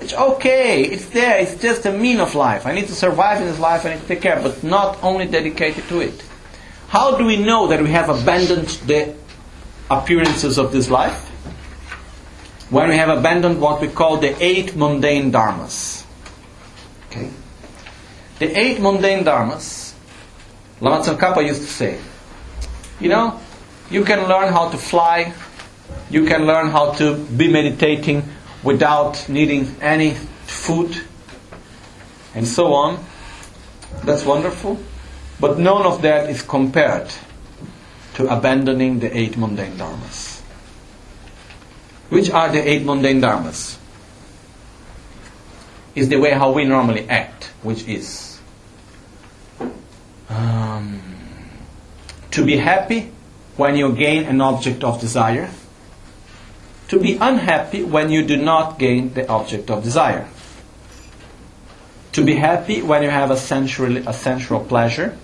[SPEAKER 1] It's okay, it's there, it's just a mean of life. I need to survive in this life, I need to take care, but not only dedicated to it. How do we know that we have abandoned the appearances of this life? When we have abandoned what we call the eight mundane dharmas. Okay? The eight mundane dharmas, Lama Tsongkhapa used to say, you know, you can learn how to fly, you can learn how to be meditating without needing any food, and so on. That's wonderful. But none of that is compared to abandoning the eight mundane dharmas. Which are the eight mundane dharmas? Is the way how we normally act, which is um, to be happy when you gain an object of desire, to be unhappy when you do not gain the object of desire, to be happy when you have a sensual, a sensual pleasure,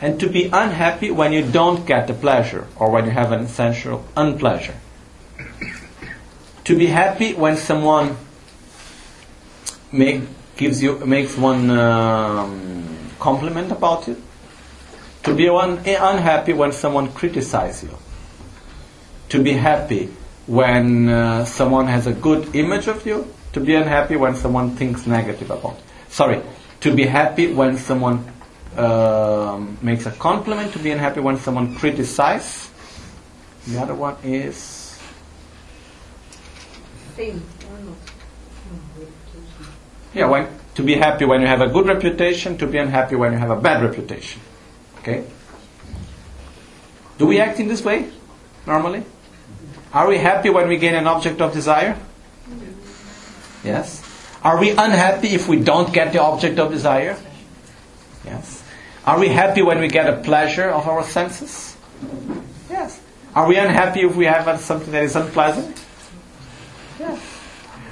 [SPEAKER 1] and to be unhappy when you don't get the pleasure or when you have an sensual unpleasure. To be happy when someone make, gives you makes one um, compliment about you. To be one, unhappy when someone criticizes you. To be happy when uh, someone has a good image of you. To be unhappy when someone thinks negative about. You. Sorry, to be happy when someone um, makes a compliment. To be unhappy when someone criticizes. The other one is. Yeah, when to be happy when you have a good reputation, to be unhappy when you have a bad reputation. Okay? Do we act in this way normally? Are we happy when we gain an object of desire? Yes. Are we unhappy if we don't get the object of desire? Yes. Are we happy when we get a pleasure of our senses? Yes. Are we unhappy if we have something that is unpleasant? Yes.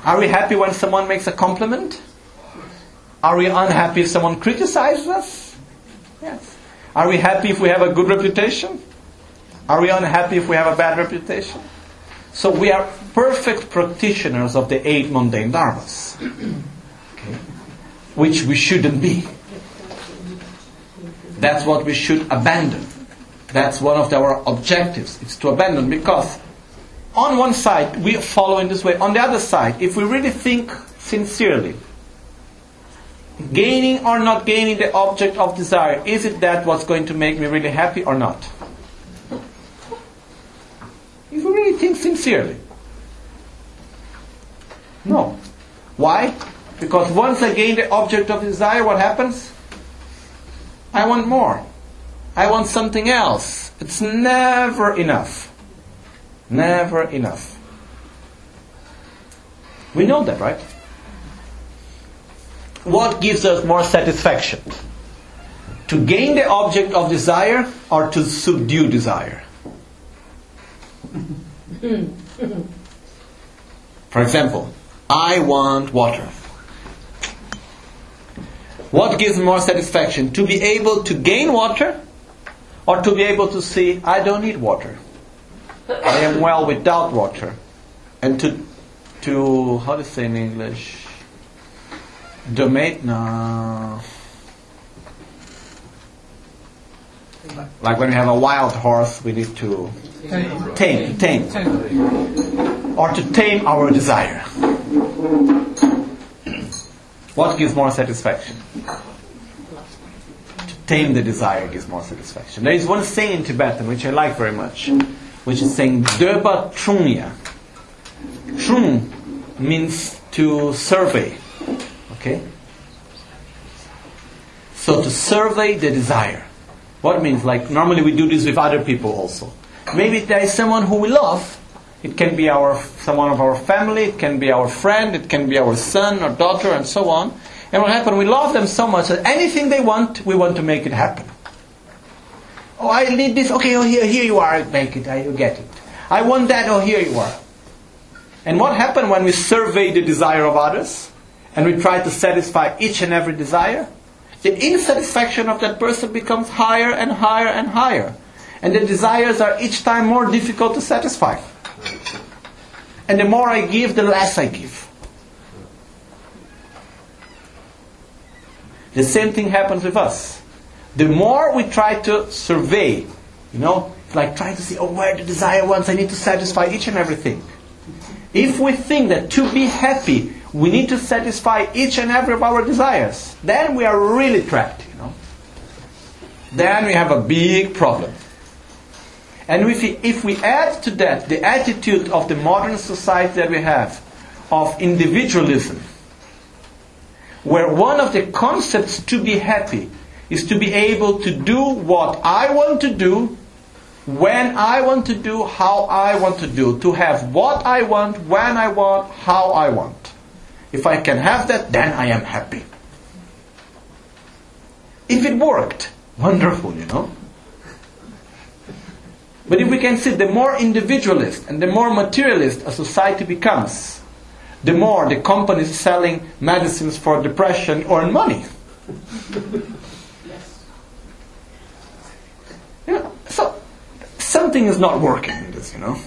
[SPEAKER 1] Are we happy when someone makes a compliment? Are we unhappy if someone criticizes us? Yes. Are we happy if we have a good reputation? Are we unhappy if we have a bad reputation? So we are perfect practitioners of the eight mundane dharmas, okay? which we shouldn't be. That's what we should abandon. That's one of our objectives. It's to abandon because on one side we follow in this way. On the other side, if we really think sincerely, gaining or not gaining the object of desire, is it that what's going to make me really happy or not? If you really think sincerely. No. Why? Because once I gain the object of desire, what happens? I want more. I want something else. It's never enough. Never enough. We know that, right? What gives us more satisfaction? To gain the object of desire or to subdue desire? For example, I want water. What gives more satisfaction? To be able to gain water or to be able to see, I don't need water. I am well without water. And to, to how to say in English? Domate? No. Like when we have a wild horse, we need to tame, tame. Or to tame our desire. What gives more satisfaction? To tame the desire gives more satisfaction. There is one saying in Tibetan which I like very much, which is saying Döba Trunya. Trung means to survey. Okay? So to survey the desire. What means? Like normally we do this with other people also. Maybe there is someone who we love. It can be our someone of our family. It can be our friend. It can be our son or daughter, and so on. And what happens? We love them so much that anything they want, we want to make it happen. Oh, I need this. Okay, oh here, here you are. Make it. I you get it. I want that. Oh, here you are. And what happens when we survey the desire of others and we try to satisfy each and every desire? The insatisfaction of that person becomes higher and higher and higher. And the desires are each time more difficult to satisfy. And the more I give, the less I give. The same thing happens with us. The more we try to survey, you know, like trying to see, oh, where the desire wants, I need to satisfy each and everything. If we think that to be happy, we need to satisfy each and every of our desires, then we are really trapped, you know. Then we have a big problem. And if we, if we add to that the attitude of the modern society that we have of individualism, where one of the concepts to be happy is to be able to do what I want to do, when I want to do, how I want to do, to have what I want, when I want, how I want. If I can have that, then I am happy. If it worked, wonderful, you know. But if we can see the more individualist and the more materialist a society becomes, the more the companies selling medicines for depression earn money. You know, so something is not working in this, you know.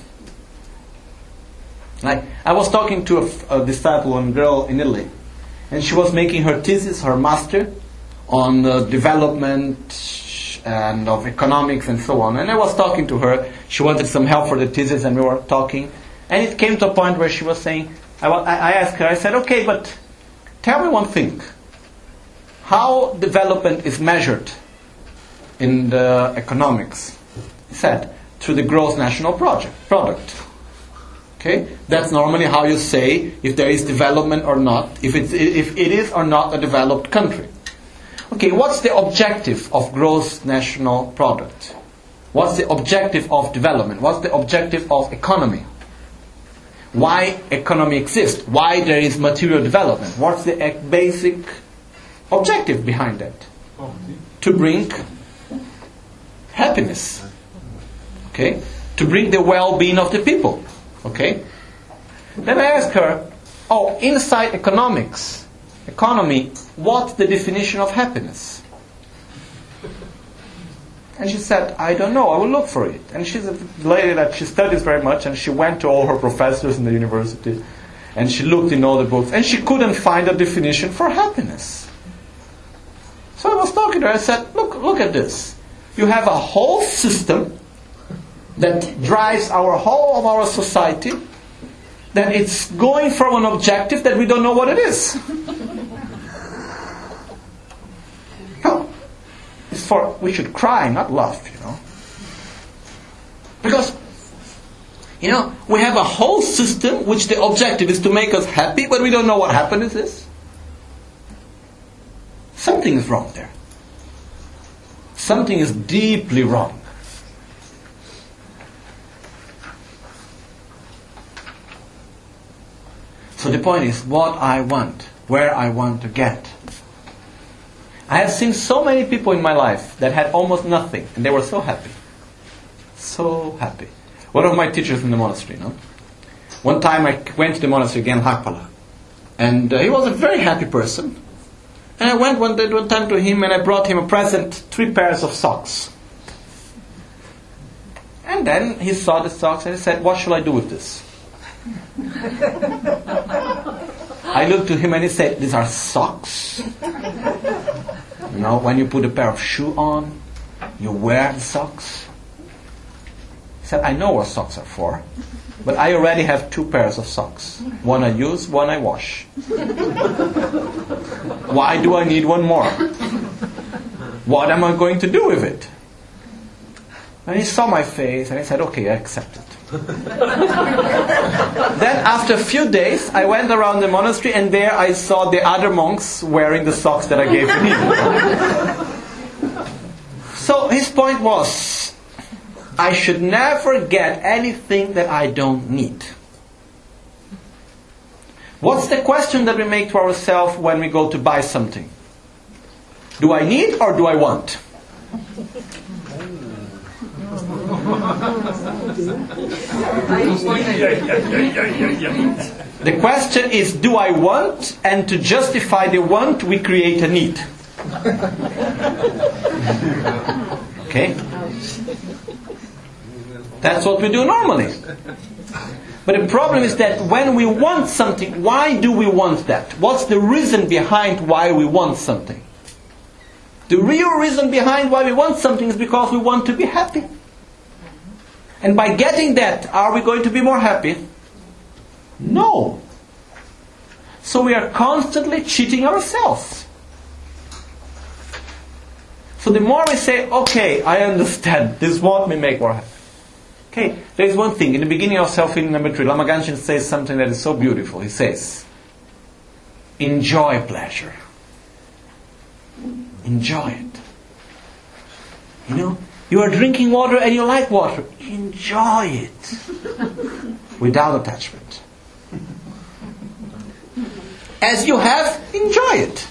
[SPEAKER 1] Like I was talking to a, a disciple, a girl in Italy, and she was making her thesis, her master, on development and of economics and so on. And I was talking to her. She wanted some help for the thesis, and we were talking. And it came to a point where she was saying, I, I asked her, I said, okay, but tell me one thing. How development is measured in the economics? He said, through the gross national project, product. Okay? That's normally how you say if there is development or not, if, it's, if it is or not a developed country. Okay, what's the objective of gross national product? What's the objective of development? What's the objective of economy? Why economy exists? Why there is material development? What's the basic objective behind that? To bring happiness. Okay? To bring the well-being of the people. Okay? Then I ask her, oh, inside economics, economy, what's the definition of happiness? And she said, I don't know, I will look for it. And she's a lady that she studies very much, and she went to all her professors in the university, and she looked in all the books, and she couldn't find a definition for happiness. So I was talking to her, I said, look, look at this. You have a whole system that drives our whole of our society, that it's going from an objective that we don't know what it is. no. It's for we should cry, not laugh, you know. Because you know, we have a whole system which the objective is to make us happy, but we don't know what happiness is. Something is wrong there. Something is deeply wrong. So the point is what I want, where I want to get. I have seen so many people in my life that had almost nothing, and they were so happy. So happy. One of my teachers in the monastery, no? One time I went to the monastery again, Hakpala, and uh, he was a very happy person. And I went one, day, one time to him and I brought him a present, three pairs of socks. And then he saw the socks and he said, What shall I do with this? I looked to him and he said, These are socks. You know, when you put a pair of shoe on, you wear the socks. He said, I know what socks are for, but I already have two pairs of socks. One I use, one I wash. Why do I need one more? What am I going to do with it? And he saw my face and he said, Okay, I accept it. then, after a few days, I went around the monastery and there I saw the other monks wearing the socks that I gave to him. so, his point was I should never get anything that I don't need. What's the question that we make to ourselves when we go to buy something? Do I need or do I want? The question is do I want? And to justify the want, we create a need. Okay? That's what we do normally. But the problem is that when we want something, why do we want that? What's the reason behind why we want something? The real reason behind why we want something is because we want to be happy. And by getting that, are we going to be more happy? No. So we are constantly cheating ourselves. So the more we say, okay, I understand, this won't me make more happy. Okay, there is one thing. In the beginning of self-healing number three, Lama says something that is so beautiful. He says, enjoy pleasure. Enjoy it. You know, you are drinking water and you like water. Enjoy it. Without attachment. As you have, enjoy it.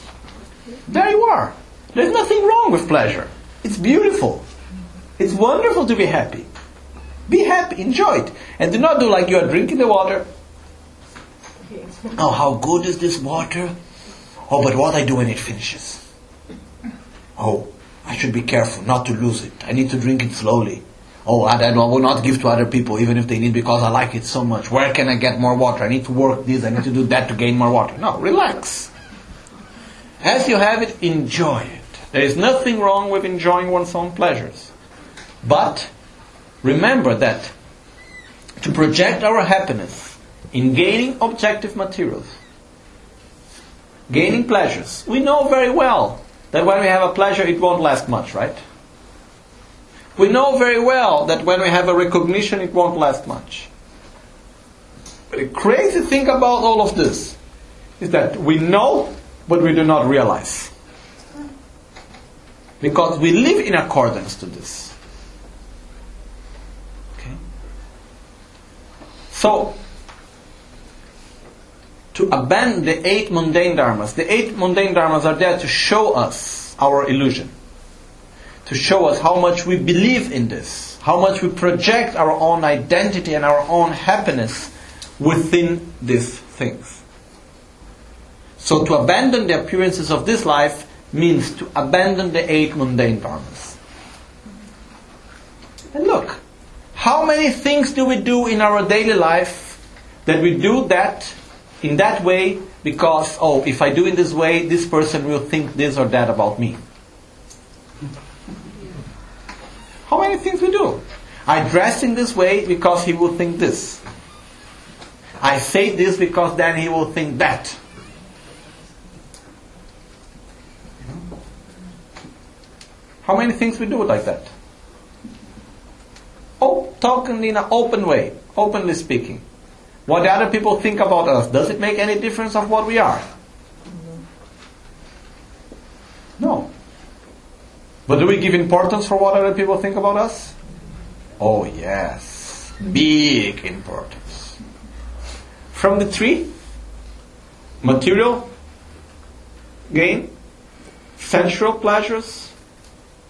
[SPEAKER 1] There you are. There's nothing wrong with pleasure. It's beautiful. It's wonderful to be happy. Be happy, enjoy it. And do not do like you are drinking the water. Oh, how good is this water? Oh, but what I do when it finishes? Oh, I should be careful not to lose it. I need to drink it slowly. Oh, I, I will not give to other people even if they need because I like it so much. Where can I get more water? I need to work this, I need to do that to gain more water. No, relax. As you have it, enjoy it. There is nothing wrong with enjoying one's own pleasures. But remember that to project our happiness in gaining objective materials, gaining pleasures, we know very well that when we have a pleasure, it won't last much, right? We know very well that when we have a recognition, it won't last much. The crazy thing about all of this is that we know, but we do not realize. Because we live in accordance to this. Okay? So, to abandon the eight mundane dharmas, the eight mundane dharmas are there to show us our illusion, to show us how much we believe in this, how much we project our own identity and our own happiness within these things. So, to abandon the appearances of this life means to abandon the eight mundane dharmas. And look, how many things do we do in our daily life that we do that in that way because, oh, if I do it this way, this person will think this or that about me? How many things we do? I dress in this way because he will think this. I say this because then he will think that. How many things we do like that? Oh, talking in an open way, openly speaking. What the other people think about us, does it make any difference of what we are? No. But do we give importance for what other people think about us? Oh, yes. Big importance. From the tree, material gain, sensual pleasures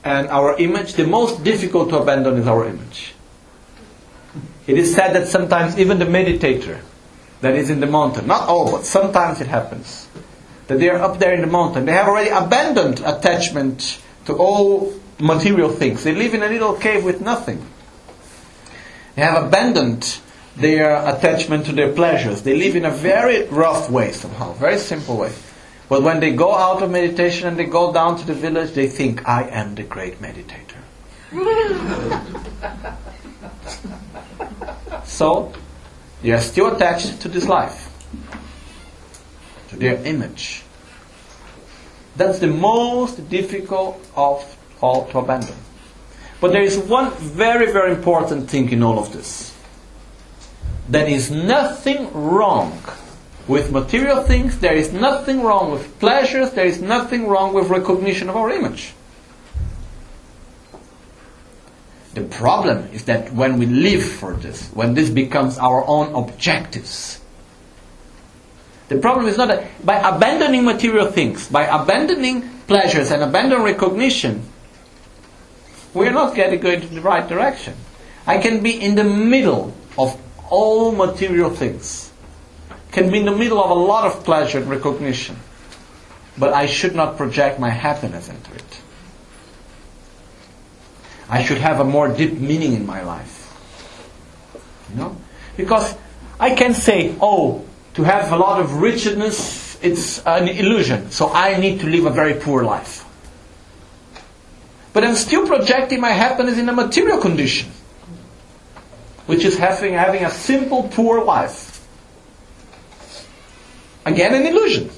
[SPEAKER 1] and our image, the most difficult to abandon is our image. It is said that sometimes even the meditator that is in the mountain, not all, but sometimes it happens, that they are up there in the mountain, they have already abandoned attachment to all material things. They live in a little cave with nothing. They have abandoned their attachment to their pleasures. They live in a very rough way somehow, very simple way. But when they go out of meditation and they go down to the village, they think, I am the great meditator. so, they are still attached to this life, to their image. That's the most difficult of all to abandon. But there is one very, very important thing in all of this. There is nothing wrong with material things, there is nothing wrong with pleasures, there is nothing wrong with recognition of our image. The problem is that when we live for this, when this becomes our own objectives, the problem is not that by abandoning material things, by abandoning pleasures and abandoning recognition, we are not getting going in the right direction. I can be in the middle of all material things, can be in the middle of a lot of pleasure and recognition, but I should not project my happiness into it. I should have a more deep meaning in my life. You know? Because I can say, oh, to have a lot of richness, it's an illusion, so I need to live a very poor life. But I'm still projecting my happiness in a material condition, which is having, having a simple, poor life. Again, an illusion.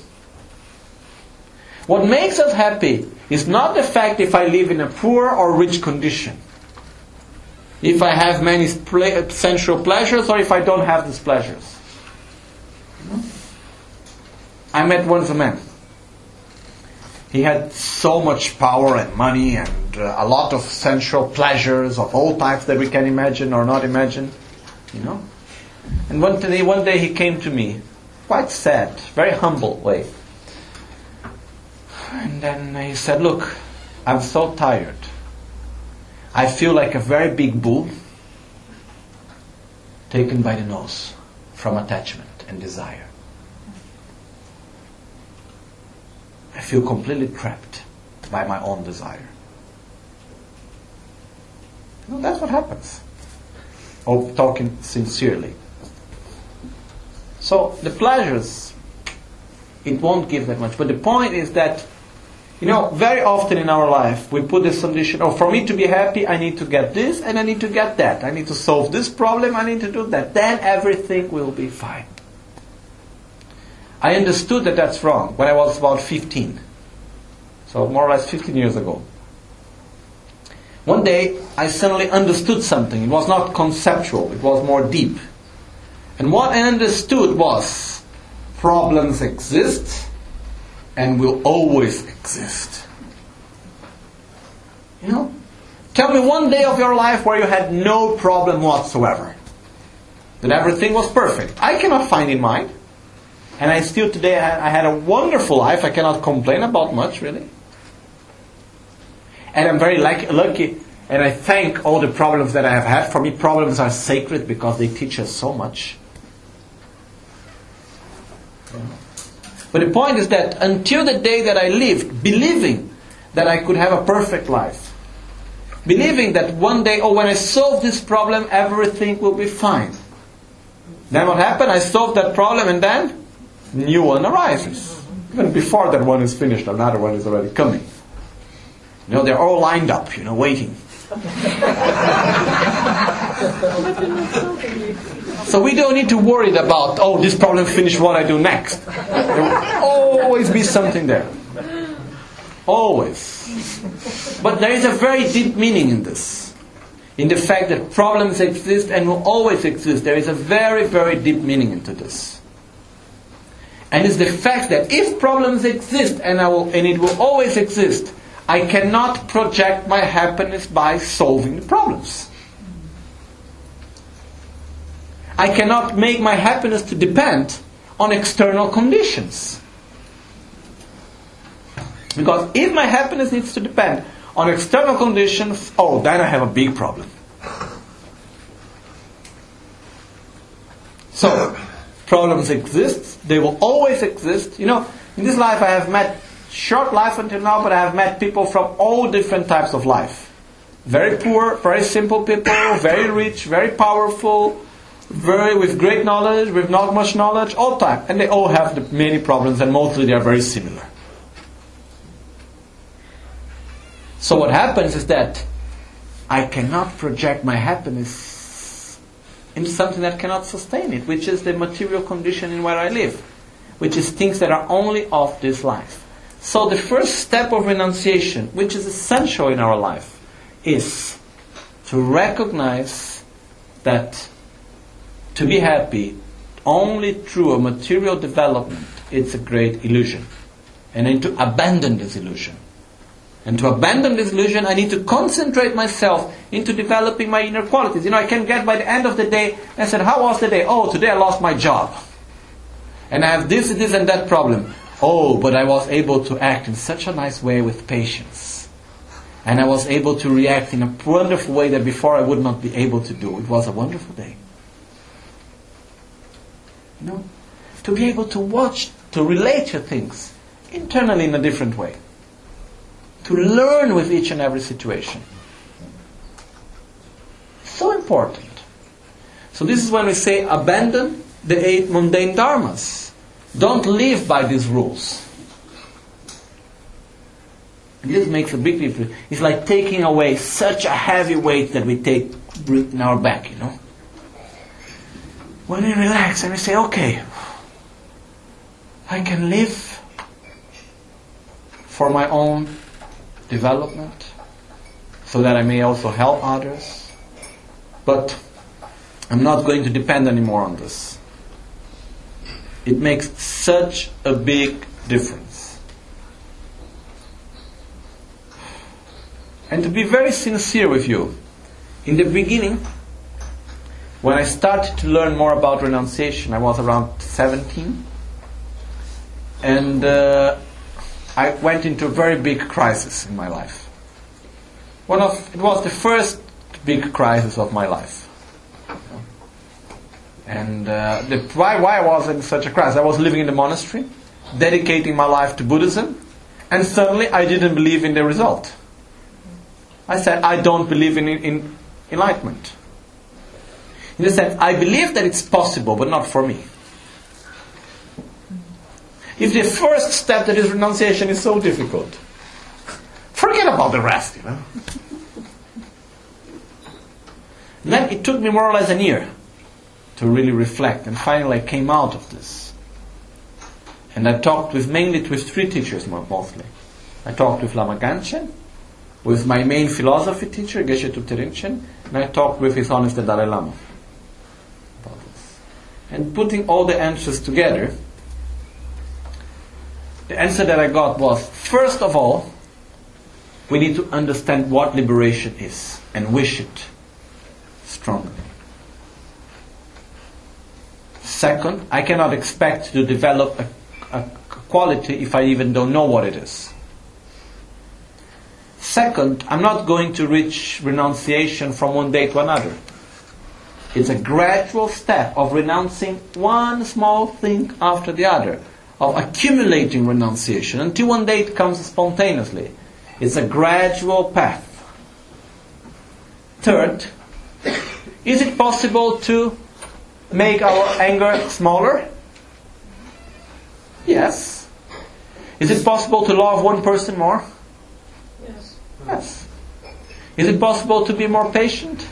[SPEAKER 1] What makes us happy is not the fact if I live in a poor or rich condition. If I have many sensual pleasures or if I don't have these pleasures. I met once a man. He had so much power and money and uh, a lot of sensual pleasures of all types that we can imagine or not imagine, you know. And one day, one day he came to me, quite sad, very humble way. And then he said, Look, I'm so tired. I feel like a very big bull taken by the nose from attachment and desire. I feel completely trapped by my own desire. Know, that's what happens. Oh, talking sincerely. So the pleasures, it won't give that much. But the point is that you know, very often in our life, we put this condition, oh, for me to be happy, I need to get this and I need to get that. I need to solve this problem, I need to do that. Then everything will be fine. I understood that that's wrong when I was about 15. So, more or less 15 years ago. One day, I suddenly understood something. It was not conceptual, it was more deep. And what I understood was problems exist and will always exist. You know? Tell me one day of your life where you had no problem whatsoever. That everything was perfect. I cannot find in mine. And I still today, I had a wonderful life. I cannot complain about much, really. And I'm very lucky, and I thank all the problems that I have had. For me, problems are sacred because they teach us so much. But the point is that until the day that I lived, believing that I could have a perfect life, believing that one day, oh, when I solve this problem, everything will be fine. Then what happened? I solved that problem, and then new one arises. Even before that one is finished, another one is already coming. You know, they're all lined up, you know, waiting. So we don't need to worry about, oh, this problem finished, what I do next. There will always be something there. Always. But there is a very deep meaning in this. In the fact that problems exist and will always exist. There is a very, very deep meaning into this. And it's the fact that if problems exist and, I will, and it will always exist, I cannot project my happiness by solving the problems. I cannot make my happiness to depend on external conditions. Because if my happiness needs to depend on external conditions, oh, then I have a big problem. So, problems exist, they will always exist. You know, in this life I have met, short life until now, but I have met people from all different types of life. Very poor, very simple people, very rich, very powerful, very with great knowledge, with not much knowledge, all time. And they all have the, many problems and mostly they are very similar. So what happens is that I cannot project my happiness into something that cannot sustain it, which is the material condition in where I live, which is things that are only of this life. So the first step of renunciation, which is essential in our life, is to recognize that to be happy only through a material development it's a great illusion. And I need to abandon this illusion. And to abandon this illusion, I need to concentrate myself into developing my inner qualities. You know, I can get by the end of the day and say, How was the day? Oh, today I lost my job. And I have this, this, and that problem. Oh, but I was able to act in such a nice way with patience. And I was able to react in a wonderful way that before I would not be able to do. It was a wonderful day. You know? To be able to watch, to relate to things internally in a different way to learn with each and every situation. So important. So this is when we say abandon the eight mundane dharmas. Don't live by these rules. This makes a big difference. It's like taking away such a heavy weight that we take in our back, you know. When we relax and we say, okay, I can live for my own development so that I may also help others. But I'm not going to depend anymore on this. It makes such a big difference. And to be very sincere with you, in the beginning, when I started to learn more about renunciation, I was around 17. And uh, I went into a very big crisis in my life. One of it was the first big crisis of my life. And uh, the, why, why I was in such a crisis? I was living in the monastery, dedicating my life to Buddhism, and suddenly I didn't believe in the result. I said, I don't believe in, in enlightenment. In the sense, I believe that it's possible, but not for me. If the first step that is renunciation is so difficult, forget about the rest, you know. then it took me more or less a year to really reflect, and finally I came out of this. And I talked with mainly with three teachers more mostly. I talked with Lama Gangchen, with my main philosophy teacher, Geshe Thupten Rinchen, and I talked with His Holiness the Dalai Lama. And putting all the answers together, the answer that I got was first of all, we need to understand what liberation is and wish it strongly. Second, I cannot expect to develop a, a quality if I even don't know what it is. Second, I'm not going to reach renunciation from one day to another. It's a gradual step of renouncing one small thing after the other of accumulating renunciation until one day it comes spontaneously. It's a gradual path. Third, is it possible to make our anger smaller? Yes. Is it possible to love one person more?
[SPEAKER 2] Yes.
[SPEAKER 1] Yes. Is it possible to be more patient?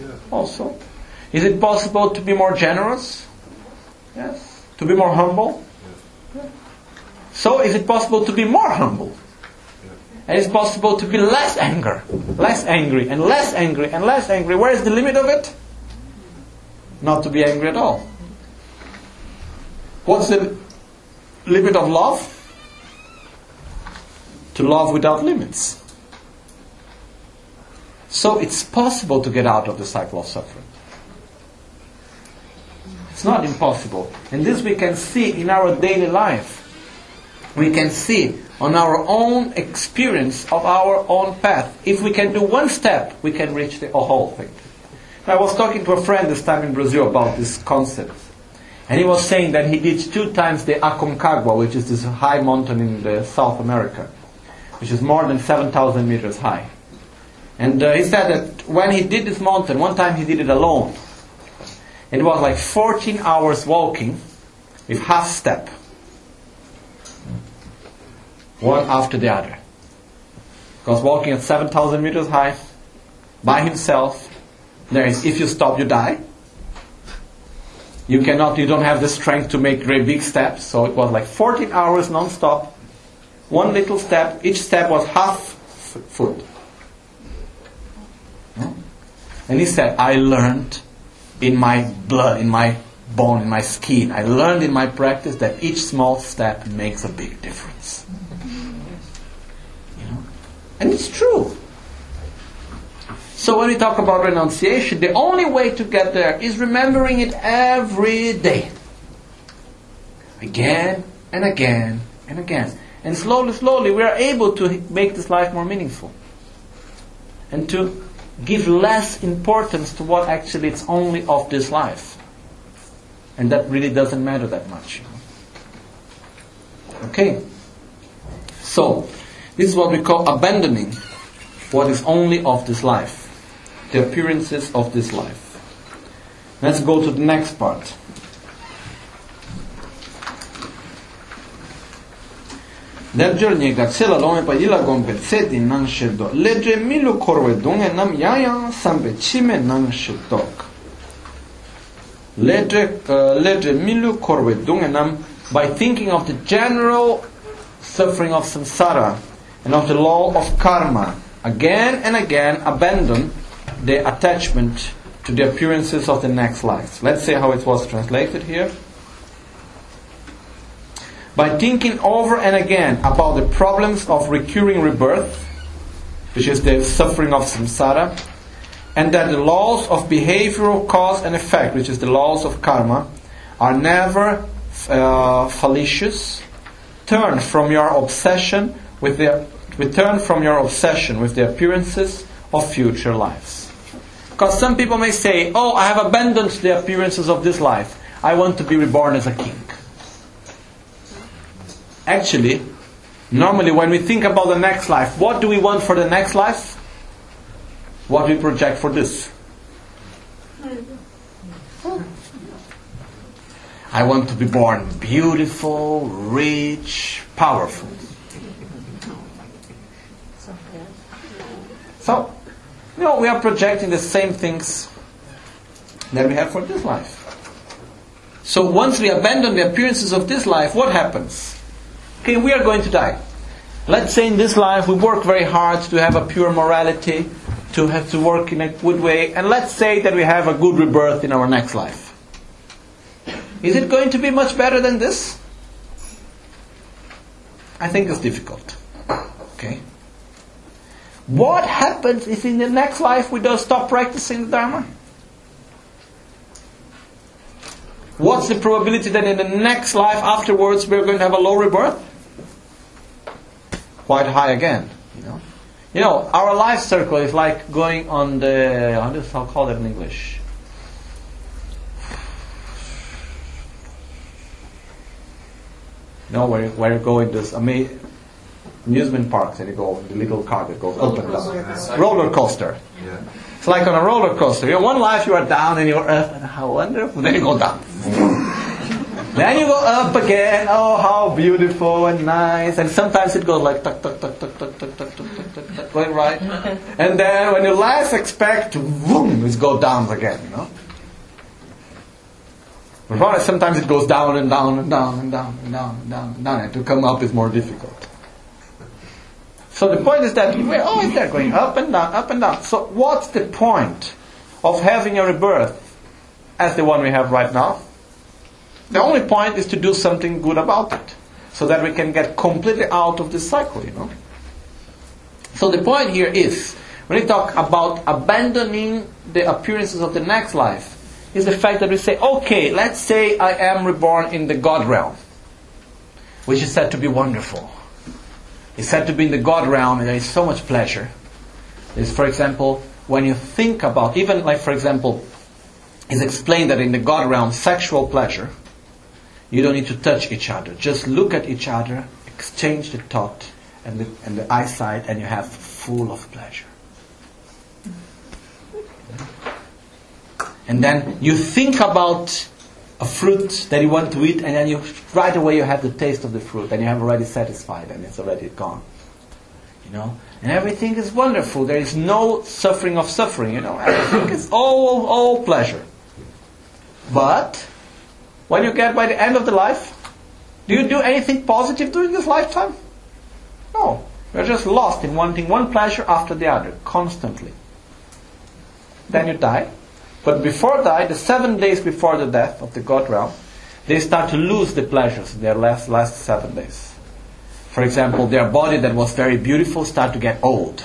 [SPEAKER 2] Yes.
[SPEAKER 1] Also. Is it possible to be more generous? Yes. To be more humble? So is it possible to be more humble? And it's possible to be less anger, less angry, and less angry, and less angry. Where is the limit of it? Not to be angry at all. What's the limit of love? To love without limits. So it's possible to get out of the cycle of suffering. It's not impossible. And this we can see in our daily life. we can see on our own experience of our own path. If we can do one step, we can reach the whole thing. I was talking to a friend this time in Brazil about this concept. And he was saying that he did two times the Aconcagua, which is this high mountain in South America, which is more than 7,000 meters high. And uh, he said that when he did this mountain, one time he did it alone. It was like 14 hours walking with half step. One after the other. Because walking at 7,000 meters high, by himself, there is, if you stop, you die. You cannot, you don't have the strength to make great big steps. So it was like 14 hours non-stop. One little step. Each step was half foot. Hmm? And he said, I learned in my blood, in my bone, in my skin. I learned in my practice that each small step makes a big difference. You know? And it's true. So when we talk about renunciation, the only way to get there is remembering it every day. Again and again and again. And slowly, slowly, we are able to make this life more meaningful. And to give less importance to what actually it's only of this life. And that really doesn't matter that much. Okay? So, this is what we call abandoning what is only of this life the appearances of this life. Let's go to the next part. Lerger nyega tsela longe pa ila gombe tseti nang shirdo. Ledre milu korwe donge nam yayang sambe chime nang shirdok. Ledre, uh, milu korwe donge nam by thinking of the general suffering of samsara and of the law of karma again and again abandon the attachment to the appearances of the next life. Let's see how it was translated here. By thinking over and again about the problems of recurring rebirth, which is the suffering of samsara, and that the laws of behavioral cause and effect, which is the laws of karma, are never uh, fallacious, turn from your obsession with the return from your obsession with the appearances of future lives. Because some people may say, Oh, I have abandoned the appearances of this life. I want to be reborn as a king. Actually, normally when we think about the next life, what do we want for the next life? What we project for this? I want to be born beautiful, rich, powerful. So, you know, we are projecting the same things that we have for this life. So once we abandon the appearances of this life, what happens? Okay, we are going to die. Let's say in this life we work very hard to have a pure morality, to have to work in a good way, and let's say that we have a good rebirth in our next life. Is it going to be much better than this? I think it's difficult. Okay? What happens if in the next life we don't stop practicing the Dharma? What's the probability that in the next life afterwards we're going to have a low rebirth? Quite high again, you know. You know, our life circle is like going on the how do I call that in English? No, where where you go in this amazing amusement parks and you go the little car that goes up and down. Roller coaster.
[SPEAKER 2] Yeah.
[SPEAKER 1] It's like on a roller coaster. You know, one life you are down and you're up, and how wonderful. Then you go down. Then you go up again. Oh, how beautiful and nice. And sometimes it goes like tuck, tuck, tuck, tuck, tuck, tuck, tuck, tuck, tuck, tuck, tuck, going right. And then when you last expect boom, it goes down again. You know. But sometimes it goes down and down and down and down and down and down and down, and to come up is more difficult. So the point is that we're always there going up and down, up and down. So what's the point of having a rebirth as the one we have right now? The only point is to do something good about it. So that we can get completely out of this cycle, you know. So the point here is, when we talk about abandoning the appearances of the next life, is the fact that we say, okay, let's say I am reborn in the God realm. which is said to be wonderful. It's said to be in the God realm, and there is so much pleasure. There's, for example, when you think about, even like, for example, it's explained that in the God realm, sexual pleasure, you don't need to touch each other. Just look at each other, exchange the thought and the, and the eyesight, and you have full of pleasure. And then you think about a fruit that you want to eat, and then you right away you have the taste of the fruit, and you have already satisfied, and it's already gone. You know, and everything is wonderful. There is no suffering of suffering. You know, everything is all all pleasure. But when you get by the end of the life, do you do anything positive during this lifetime? No. You're just lost in wanting one pleasure after the other, constantly. Then you die. But before die, the seven days before the death of the God realm, they start to lose the pleasures in their last, last seven days. For example, their body that was very beautiful start to get old.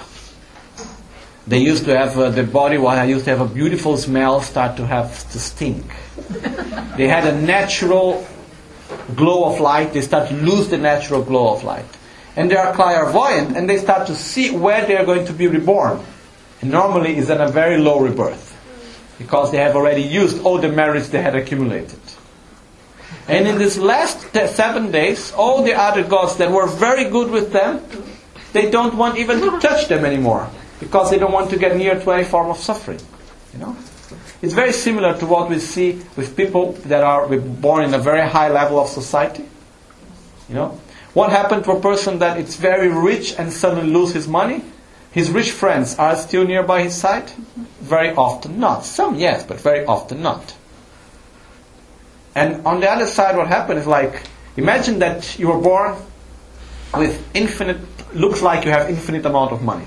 [SPEAKER 1] They used to have uh, the body I used to have a beautiful smell start to have to stink. they had a natural glow of light. They start to lose the natural glow of light and they are clairvoyant and they start to see where they are going to be reborn. And normally is in a very low rebirth because they have already used all the merits they had accumulated. And in these last seven days, all the other gods that were very good with them, they don't want even to touch them anymore because they don't want to get near to any form of suffering. You know, it's very similar to what we see with people that are born in a very high level of society. You know, what happened to a person that is very rich and suddenly lose his money? His rich friends are still nearby his side? Very often not. Some yes, but very often not. And on the other side, what happened is like, imagine that you were born with infinite, looks like you have infinite amount of money.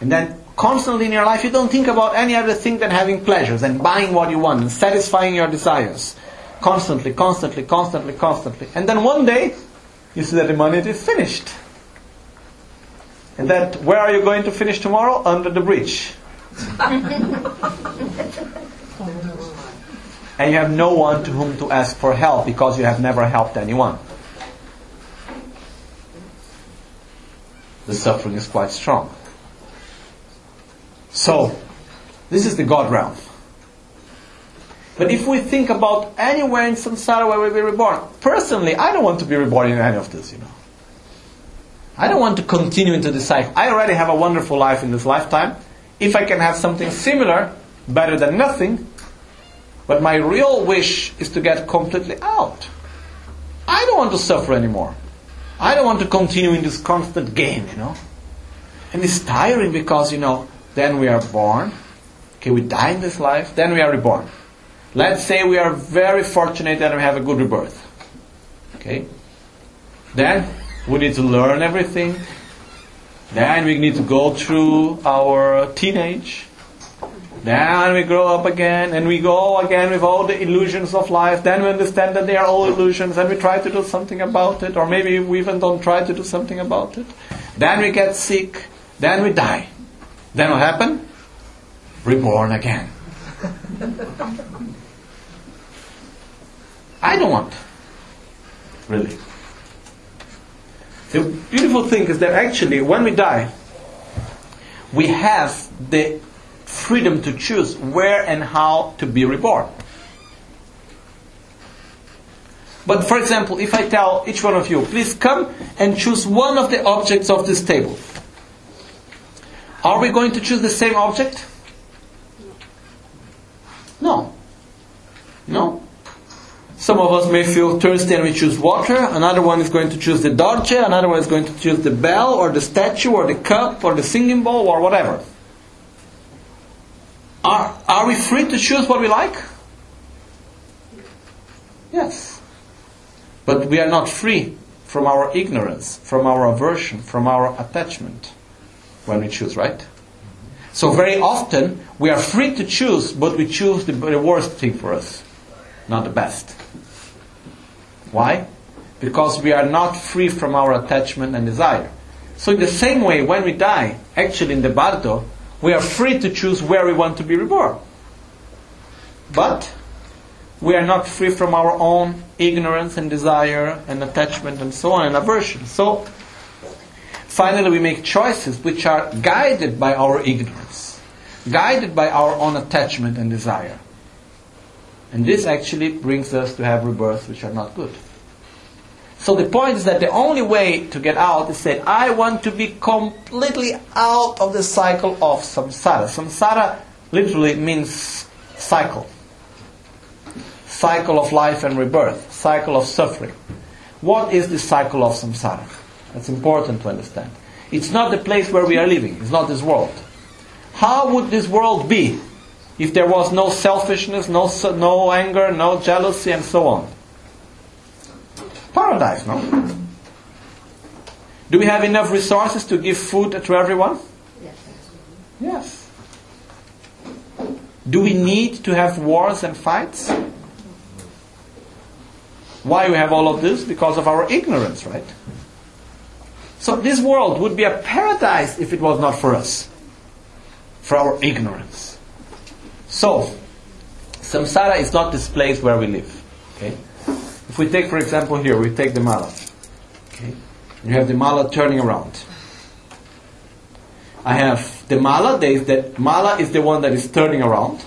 [SPEAKER 1] And then constantly in your life, you don't think about any other thing than having pleasures and buying what you want and satisfying your desires. Constantly, constantly, constantly, constantly. And then one day, you see that the money is finished. And that where are you going to finish tomorrow? Under the bridge. and you have no one to whom to ask for help because you have never helped anyone. The suffering is quite strong. So, this is the God realm. But if we think about anywhere in samsara where we be reborn, personally, I don't want to be reborn in any of this, you know. I don't want to continue into this cycle. I already have a wonderful life in this lifetime. If I can have something similar, better than nothing. But my real wish is to get completely out. I don't want to suffer anymore. I don't want to continue in this constant game, you know. And it's tiring because, you know, then we are born. Okay, we die in this life, then we are reborn. Let's say we are very fortunate that we have a good rebirth. Okay? Then we need to learn everything. Then we need to go through our teenage. Then we grow up again and we go again with all the illusions of life. Then we understand that they are all illusions and we try to do something about it. Or maybe we even don't try to do something about it. Then we get sick. Then we die. Then what happen? Reborn again. I don't want. Really. The beautiful thing is that actually, when we die, we have the freedom to choose where and how to be reborn. But for example, if I tell each one of you, please come and choose one of the objects of this table. Are we going to choose the same object? No. No. Some of us may feel thirsty and we choose water. Another one is going to choose the dolce. Another one is going to choose the bell or the statue or the cup or the singing bowl or whatever. Are, are we free to choose what we like? Yes. But we are not free from our ignorance, from our aversion, from our attachment when we choose, right? So very often we are free to choose, but we choose the, the worst thing for us, not the best. Why? Because we are not free from our attachment and desire. So in the same way, when we die, actually in the bardo, we are free to choose where we want to be reborn. But we are not free from our own ignorance and desire and attachment and so on and aversion. So, finally, we make choices which are guided by our ignorance, guided by our own attachment and desire. And this actually brings us to have rebirths which are not good. So the point is that the only way to get out is that I want to be completely out of the cycle of samsara. Samsara literally means cycle. Cycle of life and rebirth, cycle of suffering. What is the cycle of samsara? That's important to understand. It's not the place where we are living, it's not this world. How would this world be if there was no selfishness, no, no anger, no jealousy, and so on? Paradise, no? Do we have enough resources to give food to everyone? Yes. Yes. Do we need to have wars and fights? Why we have all of this? Because of our ignorance, right? So this world would be a paradise if it was not for us, for our ignorance. So, samsara is not this place where we live. Okay? If we take, for example, here, we take the mala. Okay? You have the mala turning around. I have the mala, the mala is the one that is turning around.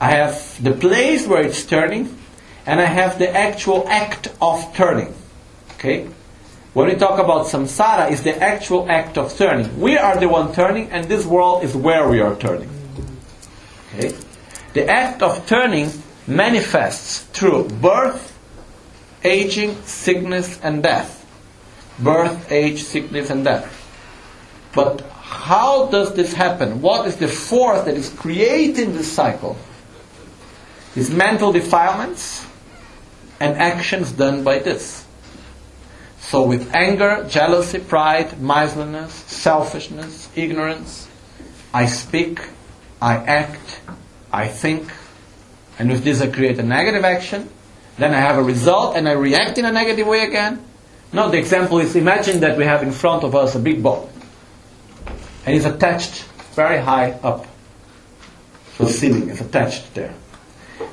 [SPEAKER 1] I have the place where it's turning, and I have the actual act of turning. Okay? When we talk about samsara, is the actual act of turning. We are the one turning, and this world is where we are turning. Okay? The act of turning manifests through birth, aging, sickness, and death. Birth, age, sickness, and death. But how does this happen? What is the force that is creating this cycle? It's mental defilements and actions done by this. So, with anger, jealousy, pride, miserliness, selfishness, ignorance, I speak, I act, I think, and with this I create a negative action, then I have a result and I react in a negative way again. No, the example is imagine that we have in front of us a big ball. And it's attached very high up. So the ceiling is attached there.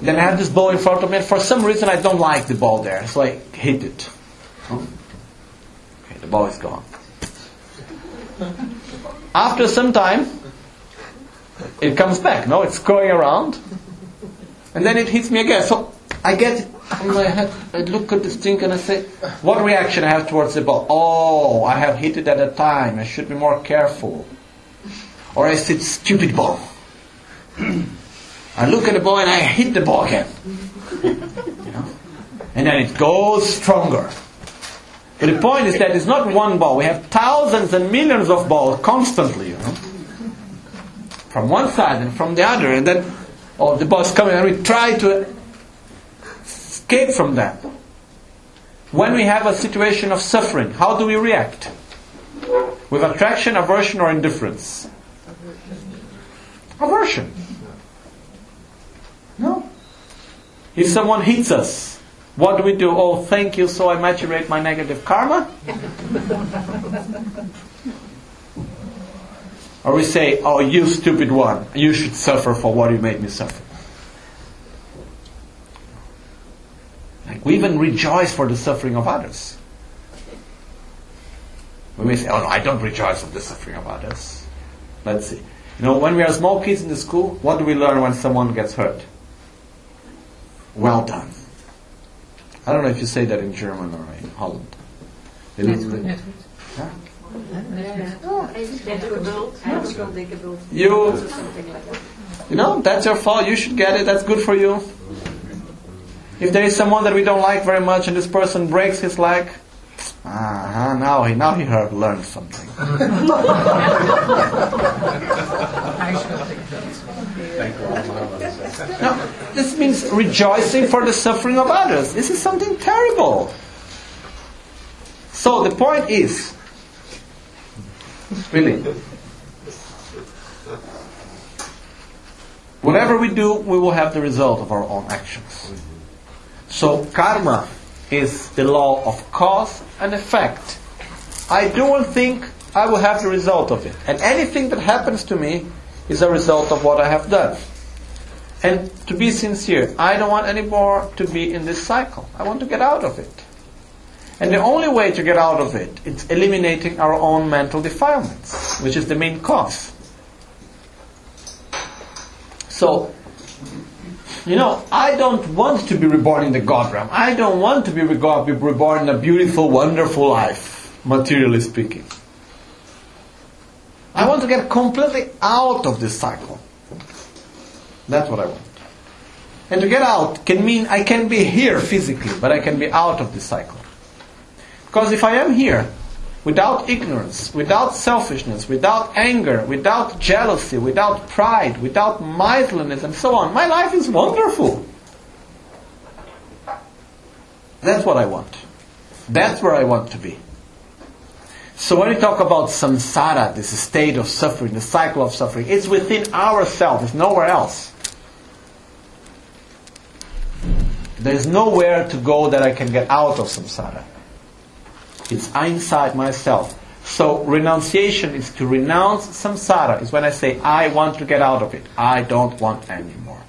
[SPEAKER 1] Then I have this ball in front of me, and for some reason I don't like the ball there, so I hit it. The ball is gone. After some time, it comes back. No, it's going around, and then it hits me again. So I get in my head, I look at this thing and I say, what reaction I have towards the ball? Oh, I have hit it at a time. I should be more careful. Or I said, stupid ball. I look at the ball and I hit the ball again. you know? And then it goes stronger. The point is that it's not one ball. We have thousands and millions of balls constantly, you know. From one side and from the other. And then, all the ball's coming and we try to escape from that. When we have a situation of suffering, how do we react? With attraction, aversion, or indifference? Aversion. No. If someone hits us, what do we do? Oh, thank you, so I maturate my negative karma? or we say, oh, you stupid one, you should suffer for what you made me suffer. Like we even rejoice for the suffering of others. We may say, oh no, I don't rejoice of the suffering of others. Let's see. You know, when we are small kids in the school, what do we learn when someone gets hurt? Well done. I don't know if you say that in German or in Holland. You, you know, that's your fault. You should get it. That's good for you. If there is someone that we don't like very much and this person breaks his leg, ah, now he now he heard learned something. now, this means rejoicing for the suffering of others. This is something terrible. So the point is, really, whatever we do, we will have the result of our own actions. So karma is the law of cause and effect. I do one thing, I will have the result of it. And anything that happens to me is a result of what I have done. And to be sincere, I don't want anymore to be in this cycle. I want to get out of it. And the only way to get out of it is eliminating our own mental defilements, which is the main cause. So, you know, I don't want to be reborn in the God realm. I don't want to be reborn in a beautiful, wonderful life, materially speaking. I want to get completely out of this cycle. That's what I want. And to get out can mean I can be here physically, but I can be out of this cycle. Because if I am here, without ignorance, without selfishness, without anger, without jealousy, without pride, without miserliness, and so on, my life is wonderful. That's what I want. That's where I want to be. So when we talk about samsara, this state of suffering, the cycle of suffering, it's within ourselves, it's nowhere else. There's nowhere to go that I can get out of samsara. It's inside myself. So renunciation is to renounce samsara. Is when I say I want to get out of it. I don't want anymore.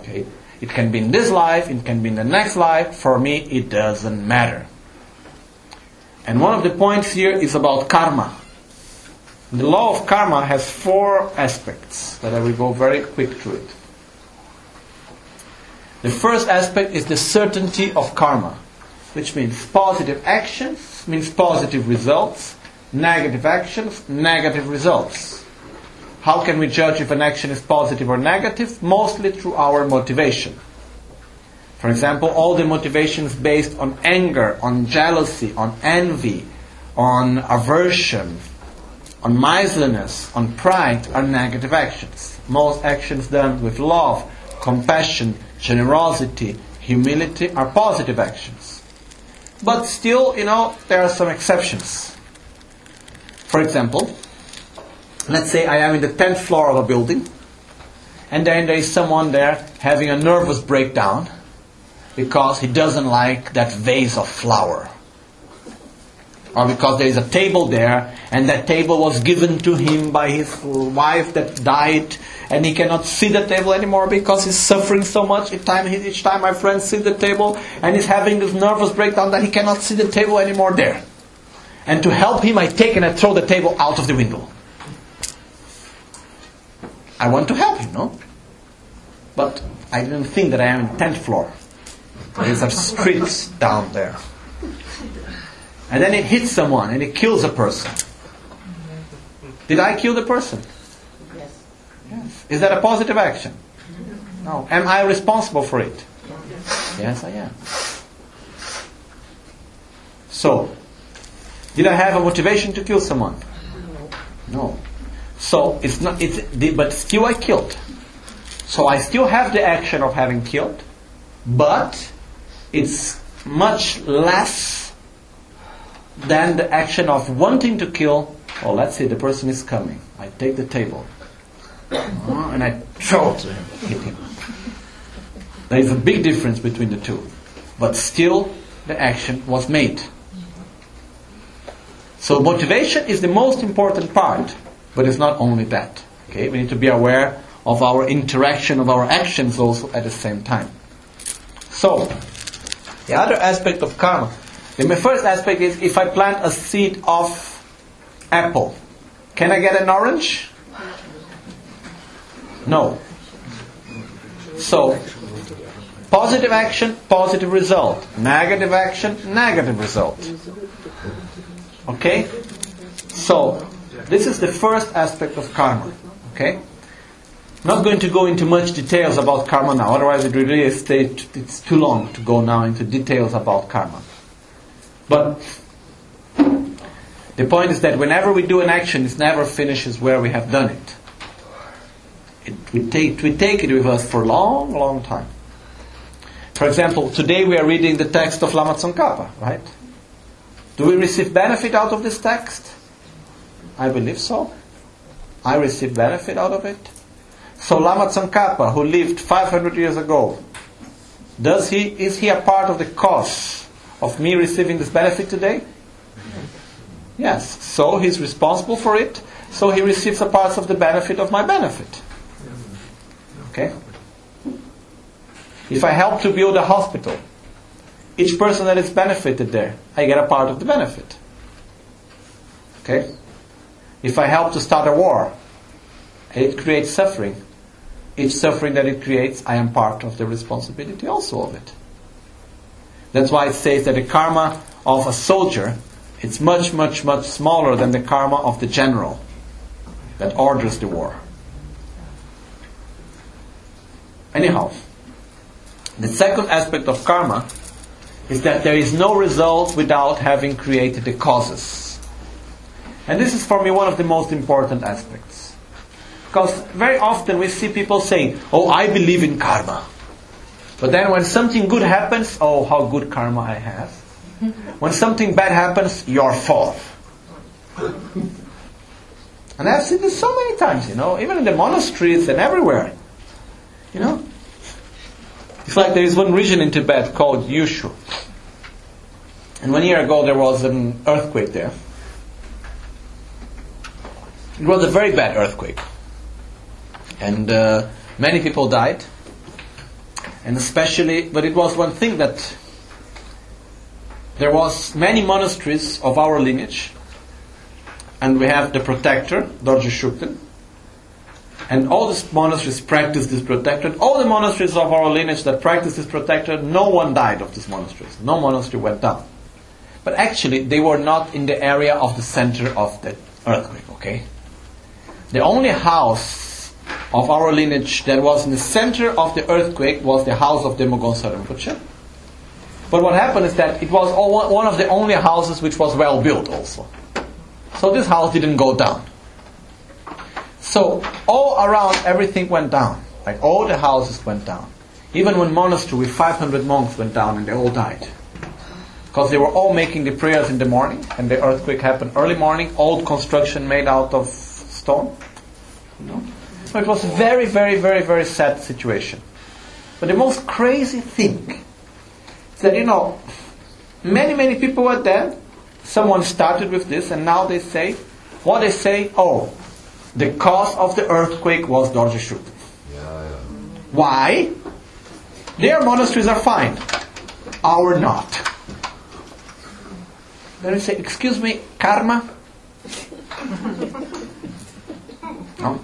[SPEAKER 1] Okay. It can be in this life. It can be in the next life. For me, it doesn't matter. And one of the points here is about karma. The law of karma has four aspects that I will go very quick through it. The first aspect is the certainty of karma, which means positive actions means positive results, negative actions, negative results. How can we judge if an action is positive or negative? Mostly through our motivation. For example, all the motivations based on anger, on jealousy, on envy, on aversion, on miserliness, on pride are negative actions. Most actions done with love, compassion, generosity, humility are positive actions. But still, you know, there are some exceptions. For example, let's say I am in the 10th floor of a building, and then there is someone there having a nervous breakdown because he doesn't like that vase of flower. Or because there is a table there, and that table was given to him by his wife that died, and he cannot see the table anymore because he's suffering so much. Each time, each time my friend sees the table, and he's having this nervous breakdown that he cannot see the table anymore there. And to help him, I take and I throw the table out of the window. I want to help him, no? But I didn't think that I am in 10th floor. There's a street down there. And then it hits someone and it kills a person. Did I kill the person?
[SPEAKER 2] Yes.
[SPEAKER 1] Yes. Is that a positive action? No. Am I responsible for it? Yes, I am. So, did I have a motivation to kill someone? No. No. So it's not. It's but still I killed. So I still have the action of having killed, but it's much less than the action of wanting to kill. Oh, let's say the person is coming. I take the table uh, and I throw it to him, hit him. There is a big difference between the two, but still the action was made. So motivation is the most important part, but it's not only that. Okay, we need to be aware of our interaction of our actions also at the same time. So, the other aspect of karma. The first aspect is if I plant a seed of apple, can I get an orange? No. So, positive action, positive result. Negative action, negative result. Okay? So, this is the first aspect of karma. Okay? not going to go into much details about karma now, otherwise it really is it's too long to go now into details about karma. But the point is that whenever we do an action, it never finishes where we have done it. it we, take, we take it with us for a long, long time. For example, today we are reading the text of Lama Tsongkhapa, right? Do we receive benefit out of this text? I believe so. I receive benefit out of it. So Lama Tsongkhapa, who lived 500 years ago, does he, is he a part of the cause of me receiving this benefit today? Yes. So he's responsible for it. So he receives a part of the benefit of my benefit. Okay? If I help to build a hospital, each person that is benefited there, I get a part of the benefit. Okay? If I help to start a war, it creates suffering. Each suffering that it creates, I am part of the responsibility also of it. That's why it says that the karma of a soldier it's much, much, much smaller than the karma of the general that orders the war. Anyhow, the second aspect of karma is that there is no result without having created the causes. And this is for me one of the most important aspects. Because very often we see people saying, Oh, I believe in karma. But then when something good happens, oh, how good karma I have. When something bad happens, your fault. And I've seen this so many times, you know, even in the monasteries and everywhere. You know? It's like there is one region in Tibet called Yushu. And one year ago there was an earthquake there. It was a very bad earthquake. And uh, many people died. And especially, but it was one thing that there was many monasteries of our lineage, and we have the protector, Dorje Shugden, and all these monasteries practice this protector. All the monasteries of our lineage that practice this protector, no one died of these monasteries. No monastery went down. But actually, they were not in the area of the center of the earthquake, okay? The only house of our lineage that was in the center of the earthquake was the house of Demogon Rinpoche. But what happened is that it was all, one of the only houses which was well built also. So this house didn't go down. So all around everything went down. Like all the houses went down. Even one monastery with 500 monks went down and they all died. Because they were all making the prayers in the morning and the earthquake happened early morning, old construction made out of stone. You know? So it was a very, very, very, very sad situation. But the most crazy thing is that, you know, many, many people were there. Someone started with this, and now they say, what they say, oh, the cause of the earthquake was Dorje Shugden. Yeah, yeah. Why? Their monasteries are fine. Our not. Then they say, excuse me, karma? no.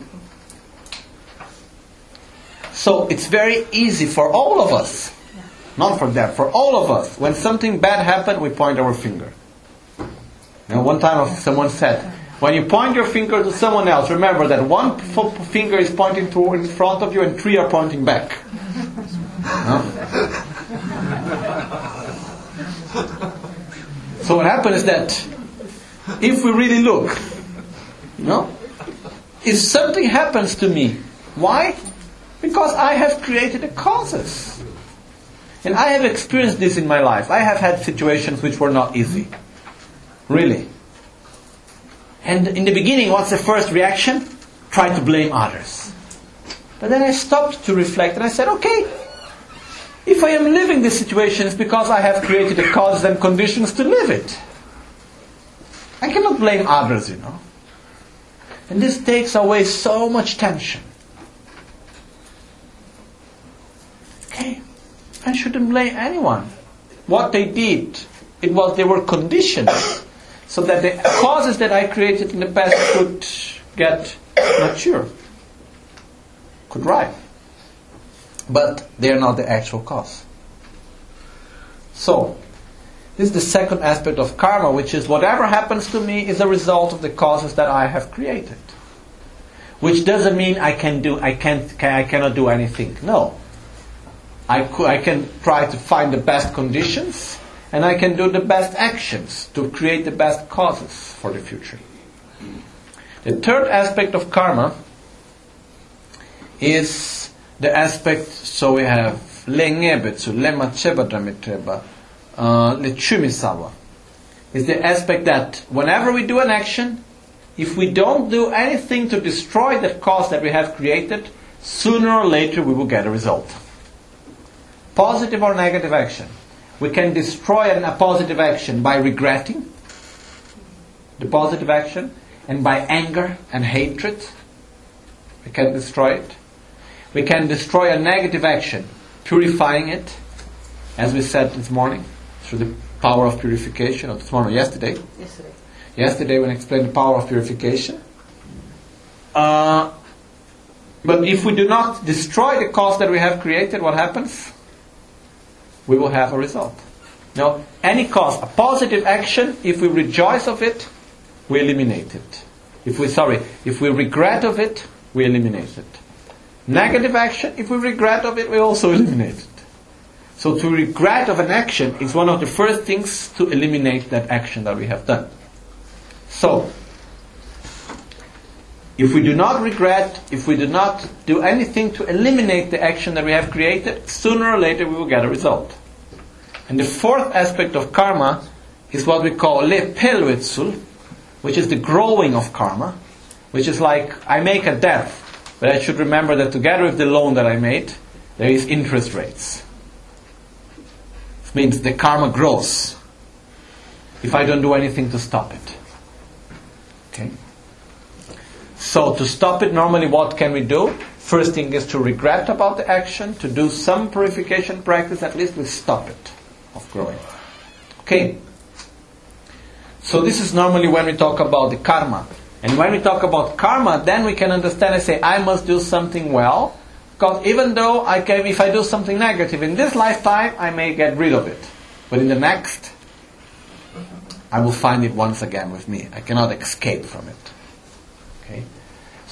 [SPEAKER 1] So it's very easy for all of us not for them, for all of us. When something bad happened, we point our finger. You know, one time someone said, when you point your finger to someone else, remember that one finger is pointing to in front of you and three are pointing back. No? so what happens is that if we really look, you know, if something happens to me, why? Because I have created the causes. And I have experienced this in my life. I have had situations which were not easy. Really. And in the beginning, what's the first reaction? Try to blame others. But then I stopped to reflect and I said, okay, if I am living this situation, it's because I have created the causes and conditions to live it. I cannot blame others, you know. And this takes away so much tension. Okay. I shouldn't blame anyone. What they did, it was they were conditioned so that the causes that I created in the past could get mature, could ripe. But they are not the actual cause. So, this is the second aspect of karma, which is whatever happens to me is a result of the causes that I have created. Which doesn't mean I can do, I can't, I cannot do anything. No, I, I can try to find the best conditions and I can do the best actions to create the best causes for the future. The third aspect of karma is the aspect, so we have lengebetsu, lema chebadamitreba, uh, lechumisawa. Is the aspect that whenever we do an action, if we don't do anything to destroy the cause that we have created, sooner or later we will get a result positive or negative action. We can destroy a positive action by regretting the positive action and by anger and hatred. We can destroy it. We can destroy a negative action purifying it, as we said this morning, through the power of purification, or this morning, yesterday.
[SPEAKER 2] Yesterday.
[SPEAKER 1] Yesterday, when I explained the power of purification. Uh, but if we do not destroy the cause that we have created, what happens? We will have a result. Now, any cause, a positive action, if we rejoice of it, we eliminate it. If we, sorry, if we regret of it, we eliminate it. Negative action, if we regret of it, we also eliminate it. So to regret of an action is one of the first things to eliminate that action that we have done. So, if we do not regret, if we do not do anything to eliminate the action that we have created, sooner or later we will get a result. And the fourth aspect of karma is what we call lepelwetsul, which is the growing of karma, which is like I make a debt, but I should remember that together with the loan that I made, there is interest rates. It means the karma grows if I don't do anything to stop it. Okay? So to stop it, normally what can we do? First thing is to regret about the action, to do some purification practice, at least we stop it of growing. Okay. So this is normally when we talk about the karma. And when we talk about karma, then we can understand and say, I must do something well. Because even though I can, if I do something negative in this lifetime, I may get rid of it. But in the next, I will find it once again with me. I cannot escape from it.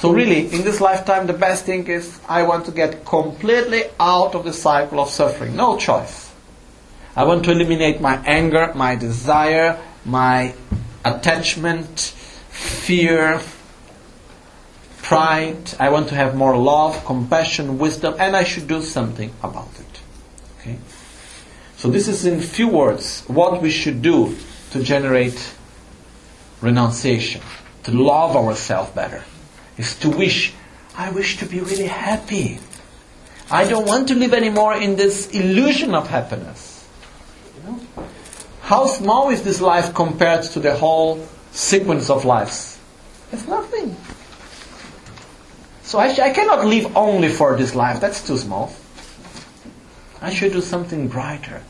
[SPEAKER 1] So really, in this lifetime, the best thing is I want to get completely out of the cycle of suffering. No choice. I want to eliminate my anger, my desire, my attachment, fear, pride. I want to have more love, compassion, wisdom, and I should do something about it. Okay? So this is in few words what we should do to generate renunciation, to love ourselves better, is to wish, I wish to be really happy. I don't want to live anymore in this illusion of happiness. You know? How small is this life compared to the whole sequence of lives? It's nothing. So I, I cannot live only for this life. That's too small. I should do something brighter,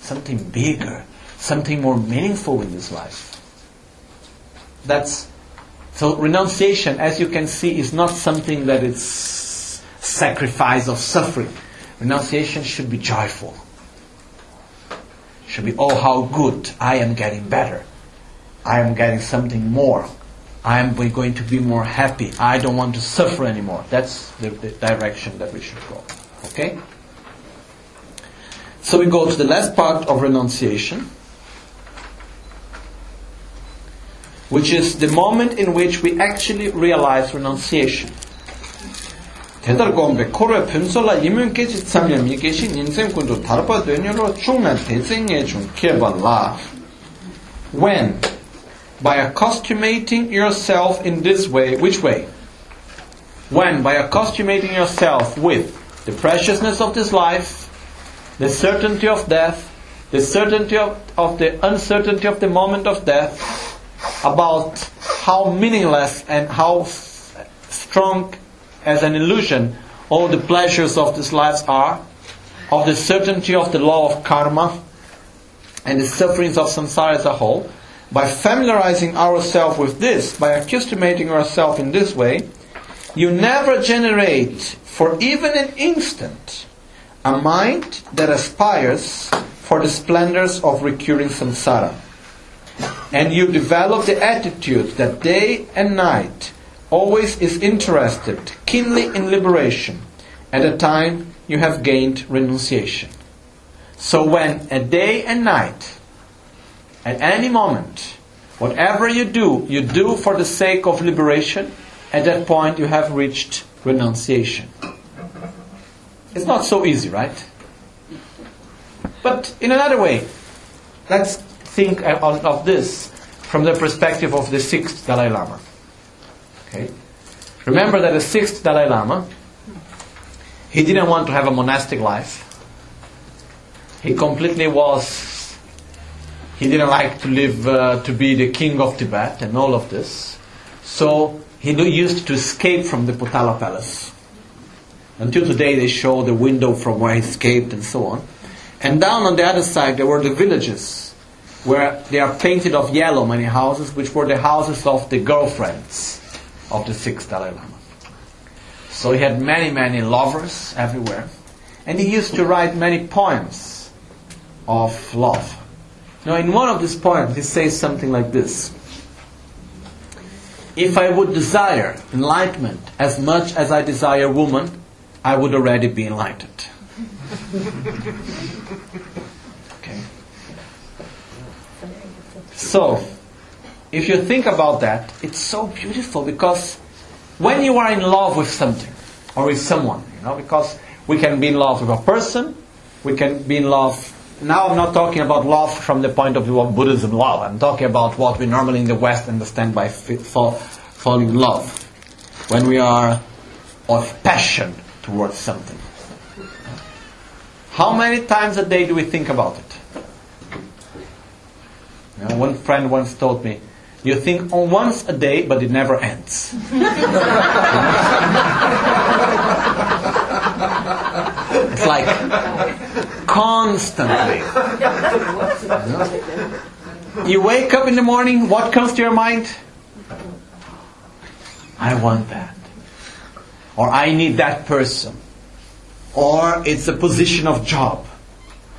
[SPEAKER 1] something bigger, something more meaningful in this life. That's so renunciation, as you can see, is not something that is sacrifice of suffering. Renunciation should be joyful. Should be, oh, how good! I am getting better. I am getting something more. I am going to be more happy. I don't want to suffer anymore. That's the, the direction that we should go. Okay? So we go to the last part of renunciation. which is the moment in which we actually realize renunciation. 대달곰베 코르 펜솔라 이면 깨지 참여 미게시 인생 군도 다르바 되냐로 충나 대생에 중 케발라 when by accustoming yourself in this way which way when by accustoming yourself with the preciousness of this life the certainty of death the certainty of, of the uncertainty of the moment of death about how meaningless and how strong as an illusion all the pleasures of this life are, of the certainty of the law of karma, and the sufferings of samsara as a whole, by familiarizing ourselves with this, by accustoming ourselves in this way, you never generate for even an instant a mind that aspires for the splendors of recurring samsara and you develop the attitude that day and night always is interested keenly in liberation, at a time you have gained renunciation. So when a day and night, at any moment, whatever you do, you do for the sake of liberation, at that point you have reached renunciation. It's not so easy, right? But in another way, let's think of, this from the perspective of the sixth Dalai Lama. Okay? Remember that the sixth Dalai Lama, he didn't want to have a monastic life. He completely was, he didn't like to live, uh, to be the king of Tibet and all of this. So he used to escape from the Potala palace. Until today, they show the window from where he escaped and so on. And down on the other side, there were the villages where they are painted of yellow, many houses, which were the houses of the girlfriends of the sixth Dalai Lama. So he had many, many lovers everywhere. And he used to write many poems of love. Now, in one of these poems, he says something like this If I would desire enlightenment as much as I desire woman, I would already be enlightened. okay. So, if you think about that, it's so beautiful because when you are in love with something or with someone, you know, because we can be in love with a person, we can be in love. Now I'm not talking about love from the point of view of Buddhism love. I'm talking about what we normally in the West understand by fall, falling in love. When we are of passion towards something. How many times a day do we think about it? You know, one friend once told me, you think on once a day, but it never ends. it's like constantly. You wake up in the morning, what comes to your mind? I want that. Or I need that person. Or it's a position of job.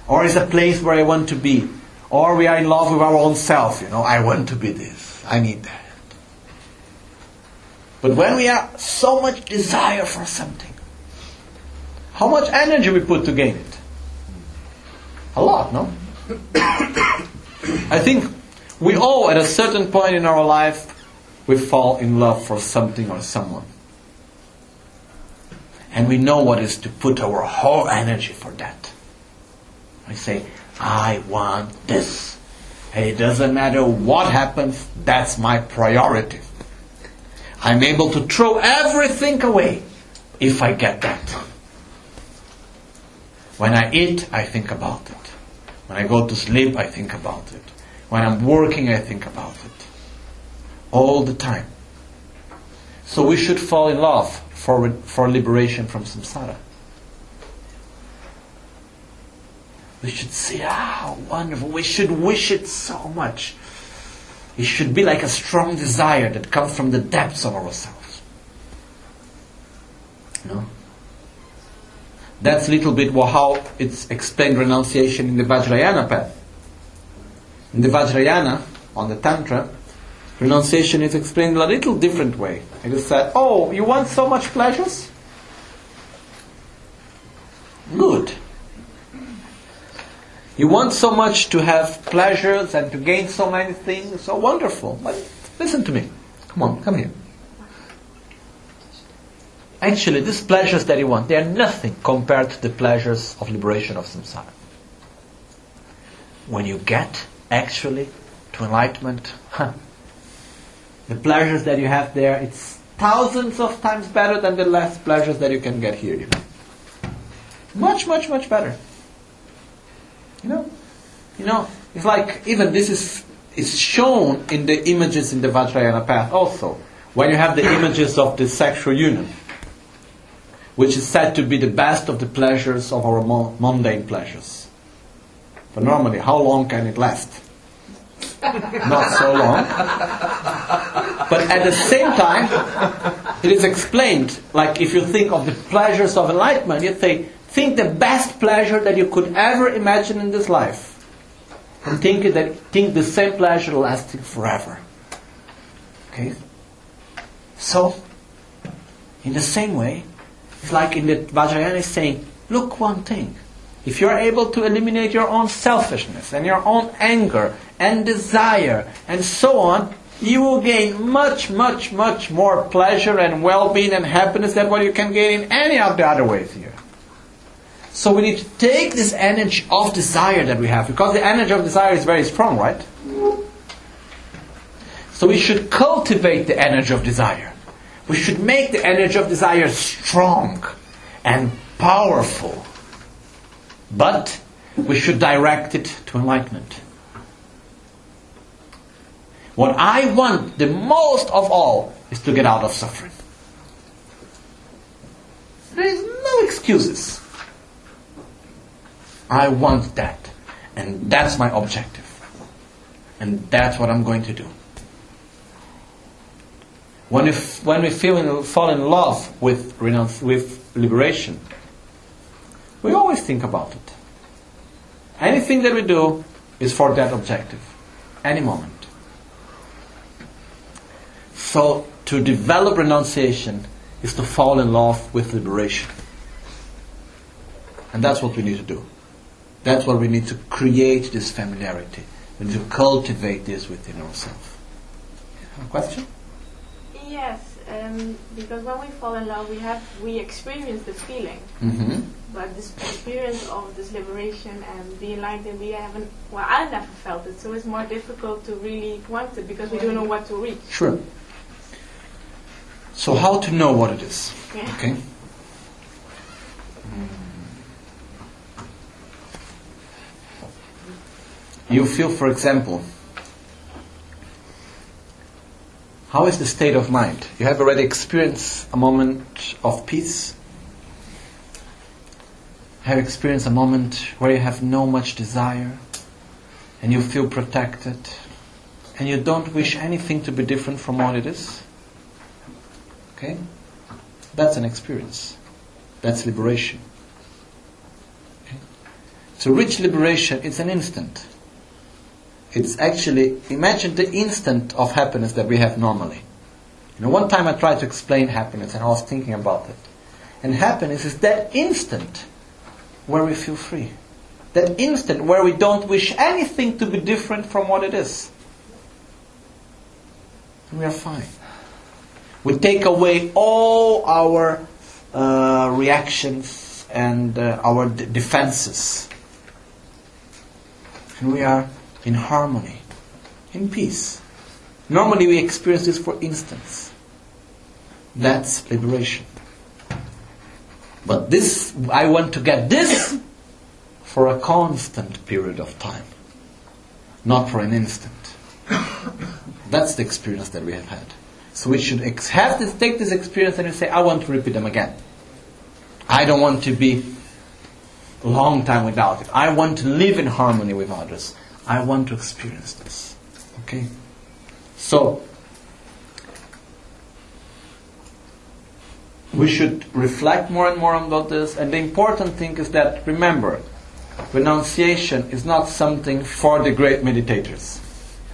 [SPEAKER 1] Or it's a place where I want to be. Or we are in love with our own self, you know, I want to be this. I need that. But when we have so much desire for something, how much energy we put to gain it? A lot, no? I think we all, at a certain point in our life, we fall in love for something or someone. And we know what is to put our whole energy for that. I say, I want this. And it doesn't matter what happens, that's my priority. I'm able to throw everything away if I get that. When I eat, I think about it. When I go to sleep, I think about it. When I'm working, I think about it. All the time. So we should fall in love for, for liberation from samsara. We should see how wonderful. We should wish it so much. It should be like a strong desire that comes from the depths of ourselves. No? That's a little bit how it's explained renunciation in the Vajrayana path. In the Vajrayana, on the Tantra, renunciation is explained in a little different way. It is said, oh, you want so much pleasures? Good. You want so much to have pleasures and to gain so many things, so wonderful. But listen to me. Come on, come here. Actually, these pleasures that you want, they are nothing compared to the pleasures of liberation of samsara. When you get actually to enlightenment, huh, the pleasures that you have there, it's thousands of times better than the less pleasures that you can get here. You know? Much, much, much better. You know, it's like even this is is shown in the images in the Vajrayana path also. When you have the images of the sexual union, which is said to be the best of the pleasures of our mundane pleasures. But normally, how long can it last? Not so long. But at the same time, it is explained, like if you think of the pleasures of enlightenment, you say, Think the best pleasure that you could ever imagine in this life. And think that think the same pleasure lasting forever. Okay? So, in the same way, it's like in the Vajrayana is saying, look one thing. If you're able to eliminate your own selfishness and your own anger and desire and so on, you will gain much, much, much more pleasure and well-being and happiness than what you can gain in any of the other ways here. So we need to take this energy of desire that we have, because the energy of desire is very strong, right? So we should cultivate the energy of desire. We should make the energy of desire strong and powerful. But we should direct it to enlightenment. What I want the most of all is to get out of suffering. There is no excuses. I want that. And that's my objective. And that's what I'm going to do. When we, f- when we feel in, fall in love with, renounce, with liberation, we always think about it. Anything that we do is for that objective. Any moment. So, to develop renunciation is to fall in love with liberation. And that's what we need to do. That's what we need to create this familiarity. We need to cultivate this within ourselves. A question?
[SPEAKER 2] Yes, um, because when we fall in love, we have we experience the feeling,
[SPEAKER 1] Mm-hmm.
[SPEAKER 2] but this experience of this liberation and being like that, we haven't. Well, I never felt it, so it's more difficult to really want it because we don't know what to reach.
[SPEAKER 1] Sure. So, how to know what it is?
[SPEAKER 2] Yeah.
[SPEAKER 1] Okay. You feel, for example, how is the state of mind? You have already experienced a moment of peace? Have experienced a moment where you have no much desire and you feel protected and you don't wish anything to be different from what it is? Okay? That's an experience. That's liberation. Okay? To reach liberation, it's an instant. It's actually, imagine the instant of happiness that we have normally. You know, one time I tried to explain happiness and I was thinking about it. And happiness is that instant where we feel free. That instant where we don't wish anything to be different from what it is. And we are fine. We take away all our uh, reactions and uh, our d- defenses. And we are in harmony, in peace. Normally we experience this for instants. That's liberation. But this, I want to get this for a constant period of time, not for an instant. That's the experience that we have had. So we should ex- have this, take this experience and say, I want to repeat them again. I don't want to be a long time without it. I want to live in harmony with others. I want to experience this. Okay? So, we should reflect more and more about this. And the important thing is that, remember, renunciation is not something for the great meditators.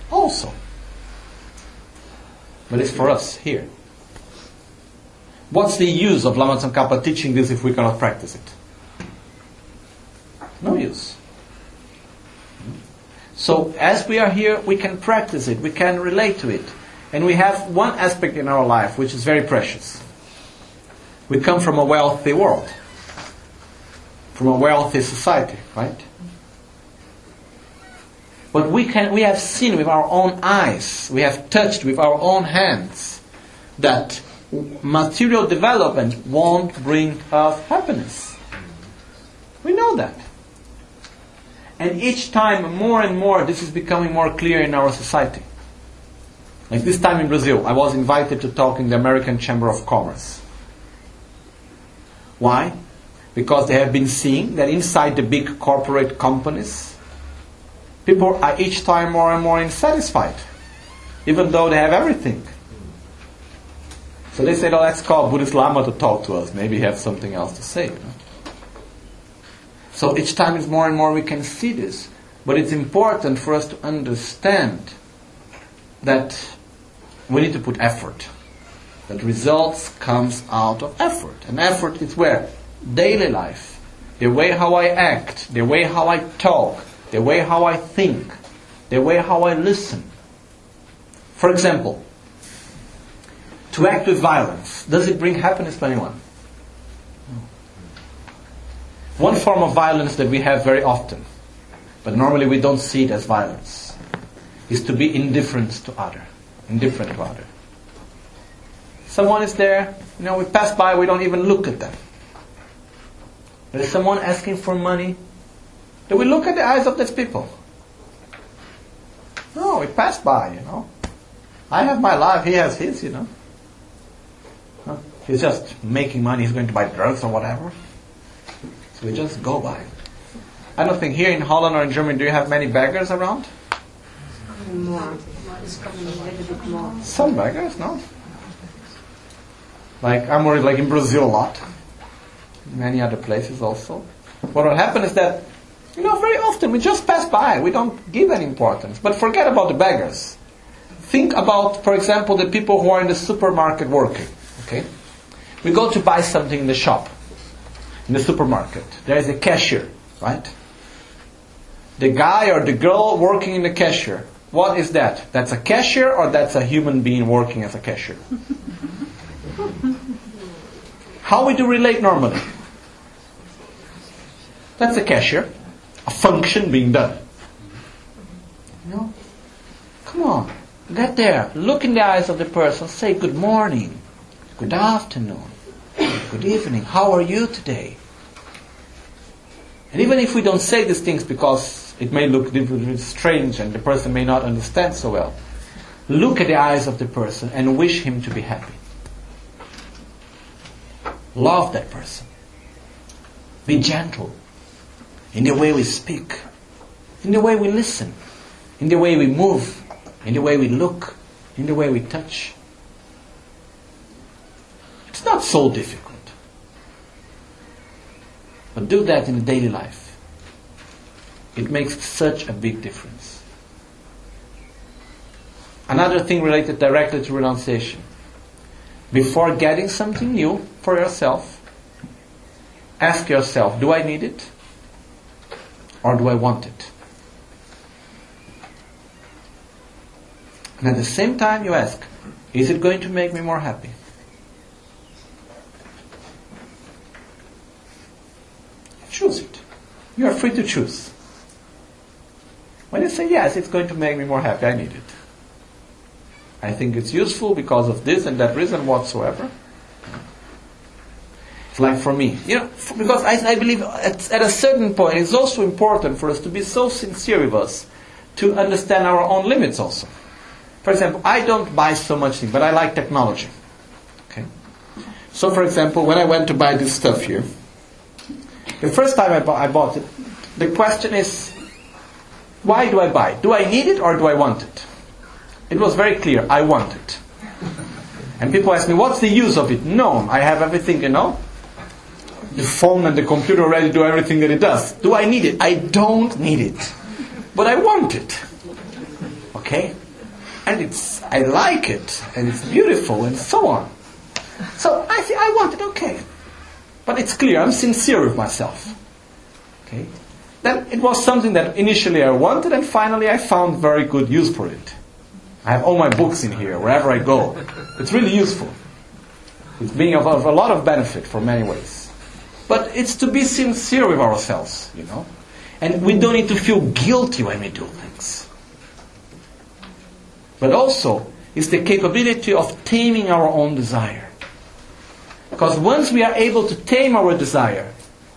[SPEAKER 1] Also. But it's for us here. What's the use of Lama Tsongkhapa teaching this if we cannot practice it? No use. So, as we are here, we can practice it, we can relate to it. And we have one aspect in our life which is very precious. We come from a wealthy world, from a wealthy society, right? But we can we have seen with our own eyes, we have touched with our own hands that material development won't bring us happiness. We know that. And each time, more and more, this is becoming more clear in our society. Like this time in Brazil, I was invited to talk in the American Chamber of Commerce. Why? Because they have been seeing that inside the big corporate companies, people are each time more and more unsatisfied, even though they have everything. So they said, oh, let's call Buddhist Lama to talk to us. Maybe he has something else to say. You know? So each time it's more and more we can see this. But it's important for us to understand that we need to put effort. That results comes out of effort. And effort is where? Daily life. The way how I act, the way how I talk, the way how I think, the way how I listen. For example, to act with violence, does it bring happiness to anyone? One form of violence that we have very often, but normally we don't see it as violence, is to be indifferent to other, indifferent to other. Someone is there, you know, we pass by, we don't even look at them. There's someone asking for money, do we look at the eyes of these people? No, we pass by, you know. I have my life, he has his, you know. He's just making money, he's going to buy drugs or whatever. We just go by. I don't think here in Holland or in Germany do you have many beggars around? Some beggars, no? Like I'm worried like in Brazil a lot. Many other places also. What will happen is that you know very often we just pass by, we don't give any importance. But forget about the beggars. Think about, for example, the people who are in the supermarket working. Okay? We go to buy something in the shop, in the supermarket. There is a cashier, right? The guy or the girl working in the cashier. What is that? That's a cashier or that's a human being working as a cashier? How we do relate normally? That's a cashier, a function being done. You know? Come on, get there, look in the eyes of the person, say good morning, good afternoon, good evening, how are you today? And even if we don't say these things because it may look strange and the person may not understand so well, look at the eyes of the person and wish him to be happy. Love that person. Be gentle in the way we speak, in the way we listen, in the way we move, in the way we look, in the way we touch. It's not so difficult. But do that in the daily life. It makes such a big difference. Another thing related directly to renunciation. Before getting something new for yourself, ask yourself, do I need it? Or do I want it? And at the same time you ask, is it going to make me more happy? Choose it. You are free to choose. When you say yes, it's going to make me more happy, I need it. I think it's useful because of this and that reason whatsoever. It's like for me, you know, because I, I believe at, at a certain point it's also important for us to be so sincere with us to understand our own limits also. For example, I don't buy so much things, but I like technology. Okay. So, for example, when I went to buy this stuff here, the first time I, I bought it, the question is, why do I buy? Do I need it or do I want it? It was very clear. I want it. And people ask me, what's the use of it? No, I have everything, you know. The phone and the computer already do everything that it does. Do I need it? I don't need it. But I want it. Okay? And it's, I like it, and it's beautiful, and so on. So I say, I want it, okay. But it's clear, I'm sincere with myself. Okay? Then it was something that initially I wanted, and finally I found very good use for it. I have all my books in here, wherever I go. It's really useful. It's being of, of a lot of benefit for many ways. But it's to be sincere with ourselves, you know. And we don't need to feel guilty when we do things. But also, it's the capability of taming our own desire. Because once we are able to tame our desire,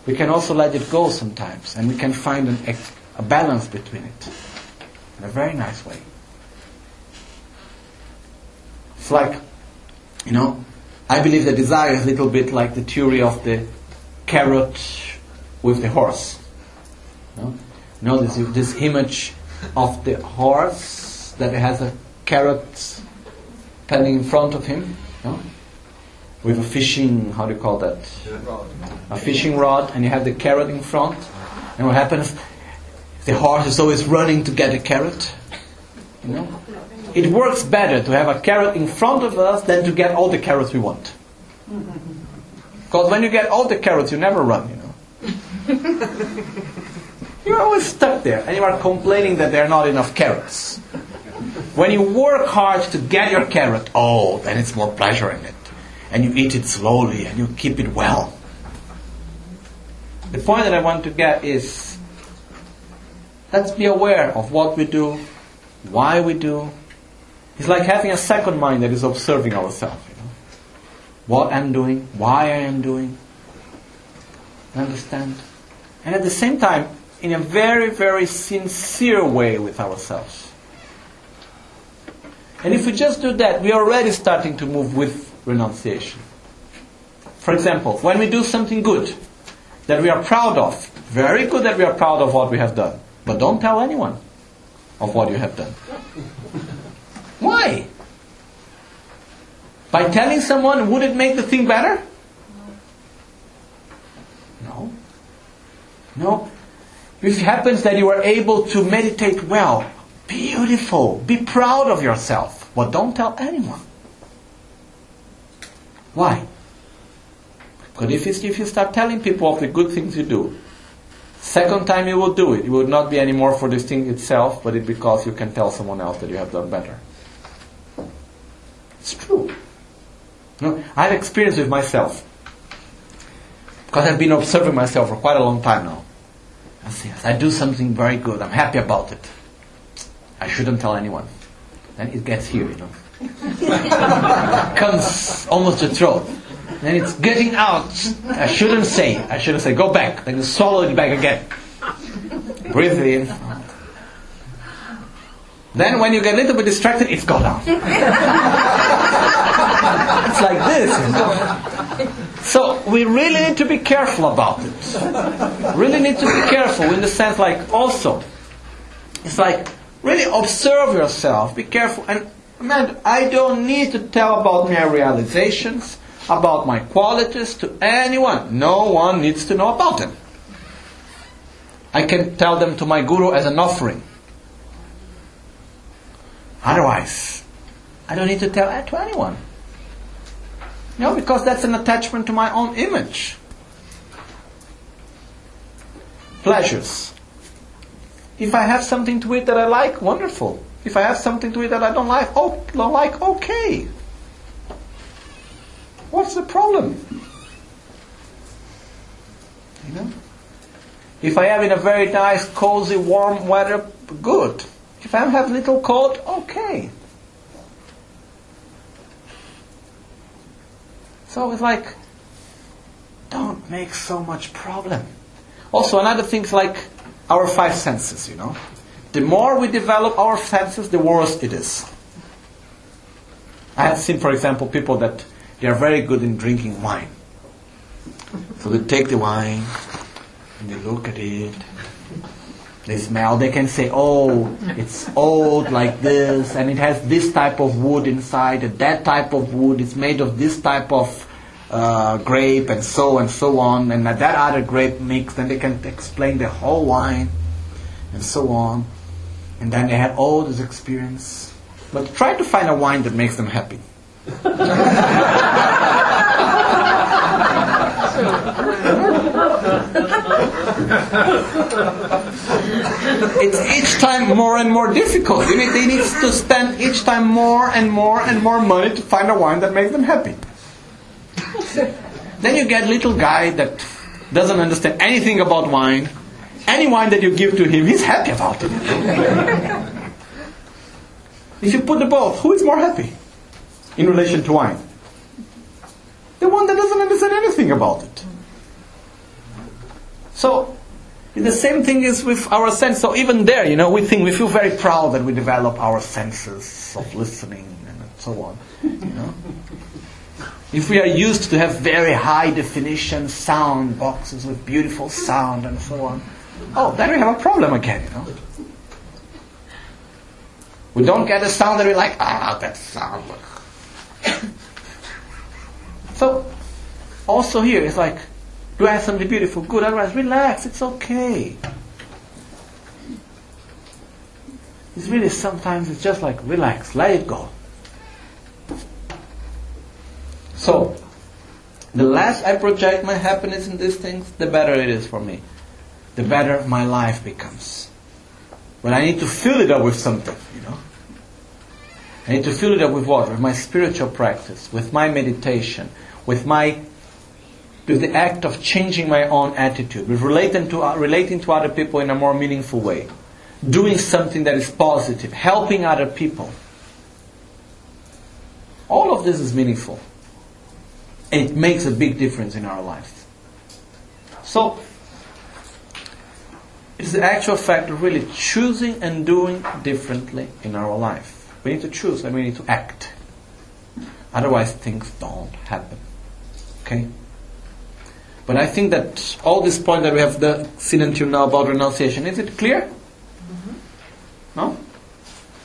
[SPEAKER 1] we can also let it go sometimes, and we can find an, a balance between it in a very nice way. It's like, you know, I believe that desire is a little bit like the theory of the carrot with the horse. Know, you know this, this image of the horse that has a carrot standing in front of him, with a fishing, how do you call that? A fishing rod, and you have the carrot in front. And what happens? The horse is always running to get the carrot. You know? It works better to have a carrot in front of us than to get all the carrots we want. Because when you get all the carrots, you never run, you know. You're always stuck there, and you are complaining that there are not enough carrots. When you work hard to get your carrot, oh, then it's more pleasure in it. And you eat it slowly, and you keep it well. The point that I want to get is let's be aware of what we do, why we do. It's like having a second mind that is observing ourselves. You know? What I'm doing, why I am doing. Understand? And at the same time, in a very, very sincere way with ourselves. And if we just do that, we are already starting to move with renunciation. For example, when we do something good, that we are proud of. Very good that we are proud of what we have done. But don't tell anyone of what you have done. Why? By telling someone, would it make the thing better? No. No. If it happens that you are able to meditate well, beautiful, be proud of yourself, but don't tell anyone. Why? Because if you, if you start telling people of the good things you do, second time you will do it, it will not be anymore for this thing itself, but it because you can tell someone else that you have done better. It's true. No, I've experienced with myself. Because I've been observing myself for quite a long time now. I see, I do something very good. I'm happy about it. I shouldn't tell anyone. Then it gets here, you know. Comes almost to throat. Then it's getting out. I shouldn't say. I shouldn't say. Go back. Then swallow it back again. Breathe in. Then when you get a little bit distracted, it's gone out. it's like this. You know? So we really need to be careful about it. Really need to be careful in the sense like also, it's like really observe yourself, be careful. And man, I don't need to tell about my realizations, about my qualities to anyone. No one needs to know about them. I can tell them to my guru as an offering. Otherwise, I don't need to tell that to anyone. No, because that's an attachment to my own image. Pleasures. If I have something to eat that I like, wonderful. If I have something to eat that I don't like, oh, don't like, okay. What's the problem? You know? If I have in a very nice, cozy, warm weather, good. If I have little cold, okay. So it's like, don't make so much problem. Also, another thing is like our five senses, you know. The more we develop our senses, the worse it is. I have seen, for example, people that they are very good in drinking wine. So they take the wine and they look at it. They smell. They can say, "Oh, it's old like this, and it has this type of wood inside, and that type of wood is made of this type of uh, grape, and so and so on, and that other grape mix." Then they can explain the whole wine, and so on, and then they have all this experience. But try to find a wine that makes them happy. it's each time more and more difficult. They need, they need to spend each time more and more and more money to find a wine that makes them happy. then you get little guy that doesn't understand anything about wine. Any wine that you give to him, he's happy about it. if you put the both, who is more happy in relation to wine? The one that doesn't understand anything about it. So, the same thing is with our sense. So even there, you know, we think we feel very proud that we develop our senses of listening and so on. You know, if we are used to have very high definition sound boxes with beautiful sound and so on, oh, then we have a problem again. You know, we don't get a sound that we like. Ah, that sound. so, also here it's like do I have something beautiful? Good. Otherwise, relax. It's okay. It's really sometimes it's just like relax, let it go. So, the less I project my happiness in these things, the better it is for me. The better my life becomes. But I need to fill it up with something, you know. I need to fill it up with what? With my spiritual practice, with my meditation, with my with the act of changing my own attitude, with relating to, uh, relating to other people in a more meaningful way, doing something that is positive, helping other people. All of this is meaningful. It makes a big difference in our lives. So, it's the actual fact of really choosing and doing differently in our life. We need to choose and we need to act. Otherwise, things don't happen. Okay? But I think that all this point that we have the, seen until now about renunciation, is it clear? Mm-hmm. No?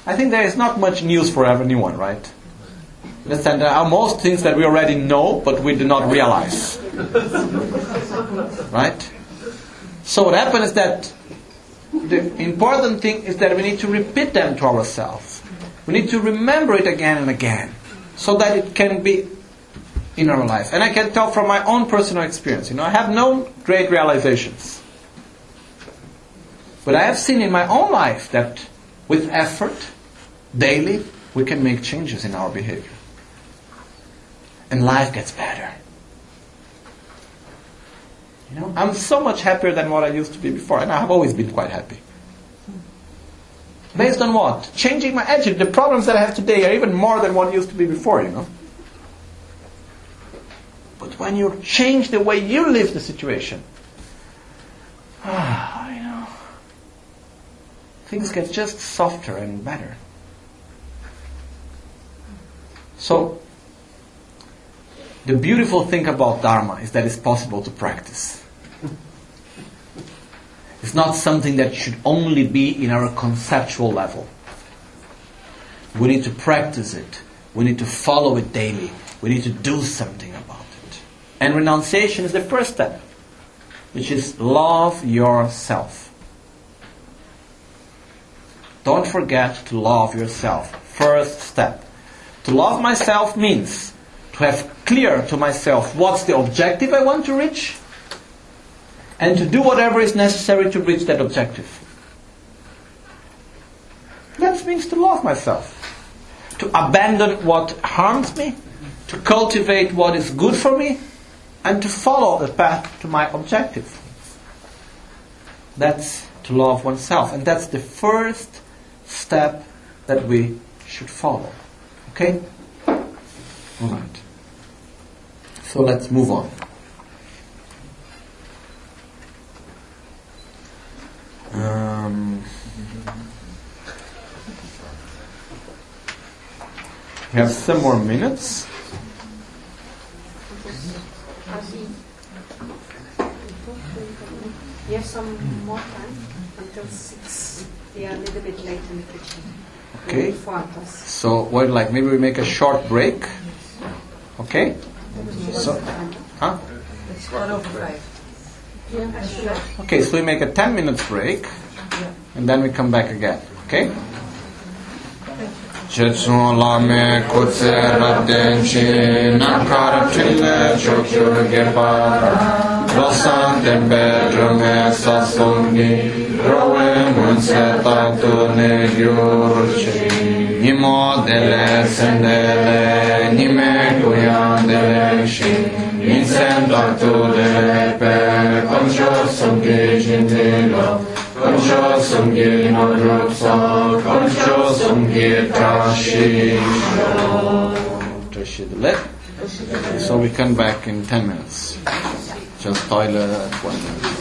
[SPEAKER 1] I think there is not much news for anyone, right? Understand there uh, are most things that we already know, but we do not realize. right? So what happens is that the important thing is that we need to repeat them to ourselves. We need to remember it again and again, so that it can be in our life. And I can tell from my own personal experience. You know, I have no great realizations. But I have seen in my own life that with effort, daily, we can make changes in our behavior. And life gets better. You know, I'm so much happier than what I used to be before, and I have always been quite happy. Based on what? Changing my attitude. The problems that I have today are even more than what used to be before, you know. But when you change the way you live the situation, ah, you know, things get just softer and better. So, the beautiful thing about Dharma is that it's possible to practice. It's not something that should only be in our conceptual level. We need to practice it. We need to follow it daily. We need to do something about it. And renunciation is the first step, which is love yourself. Don't forget to love yourself. First step. To love myself means to have clear to myself what's the objective I want to reach and to do whatever is necessary to reach that objective. That means to love myself. To abandon what harms me, to cultivate what is good for me, and to follow the path to my objective. That's to love oneself. And that's the first step that we should follow. Okay? Alright. So let's move on. Um, we have some more minutes.
[SPEAKER 3] You have some more time until six. We are a little bit late in the kitchen.
[SPEAKER 1] Okay. So what like maybe we make a short break. Okay? So huh?
[SPEAKER 3] It's one over five.
[SPEAKER 1] Okay, so we make a 10 minutes break and then we come back again. Okay? Lame kutse chi chile tembe drume Rowe munse tantu ne Nimo dele sendele nime dele Insen taktu dele pe koncho sungi jindilo Koncho sungi no drupsa Koncho sungi tashi Tashidle So we come back in 10 minutes. Just toilet, one minute.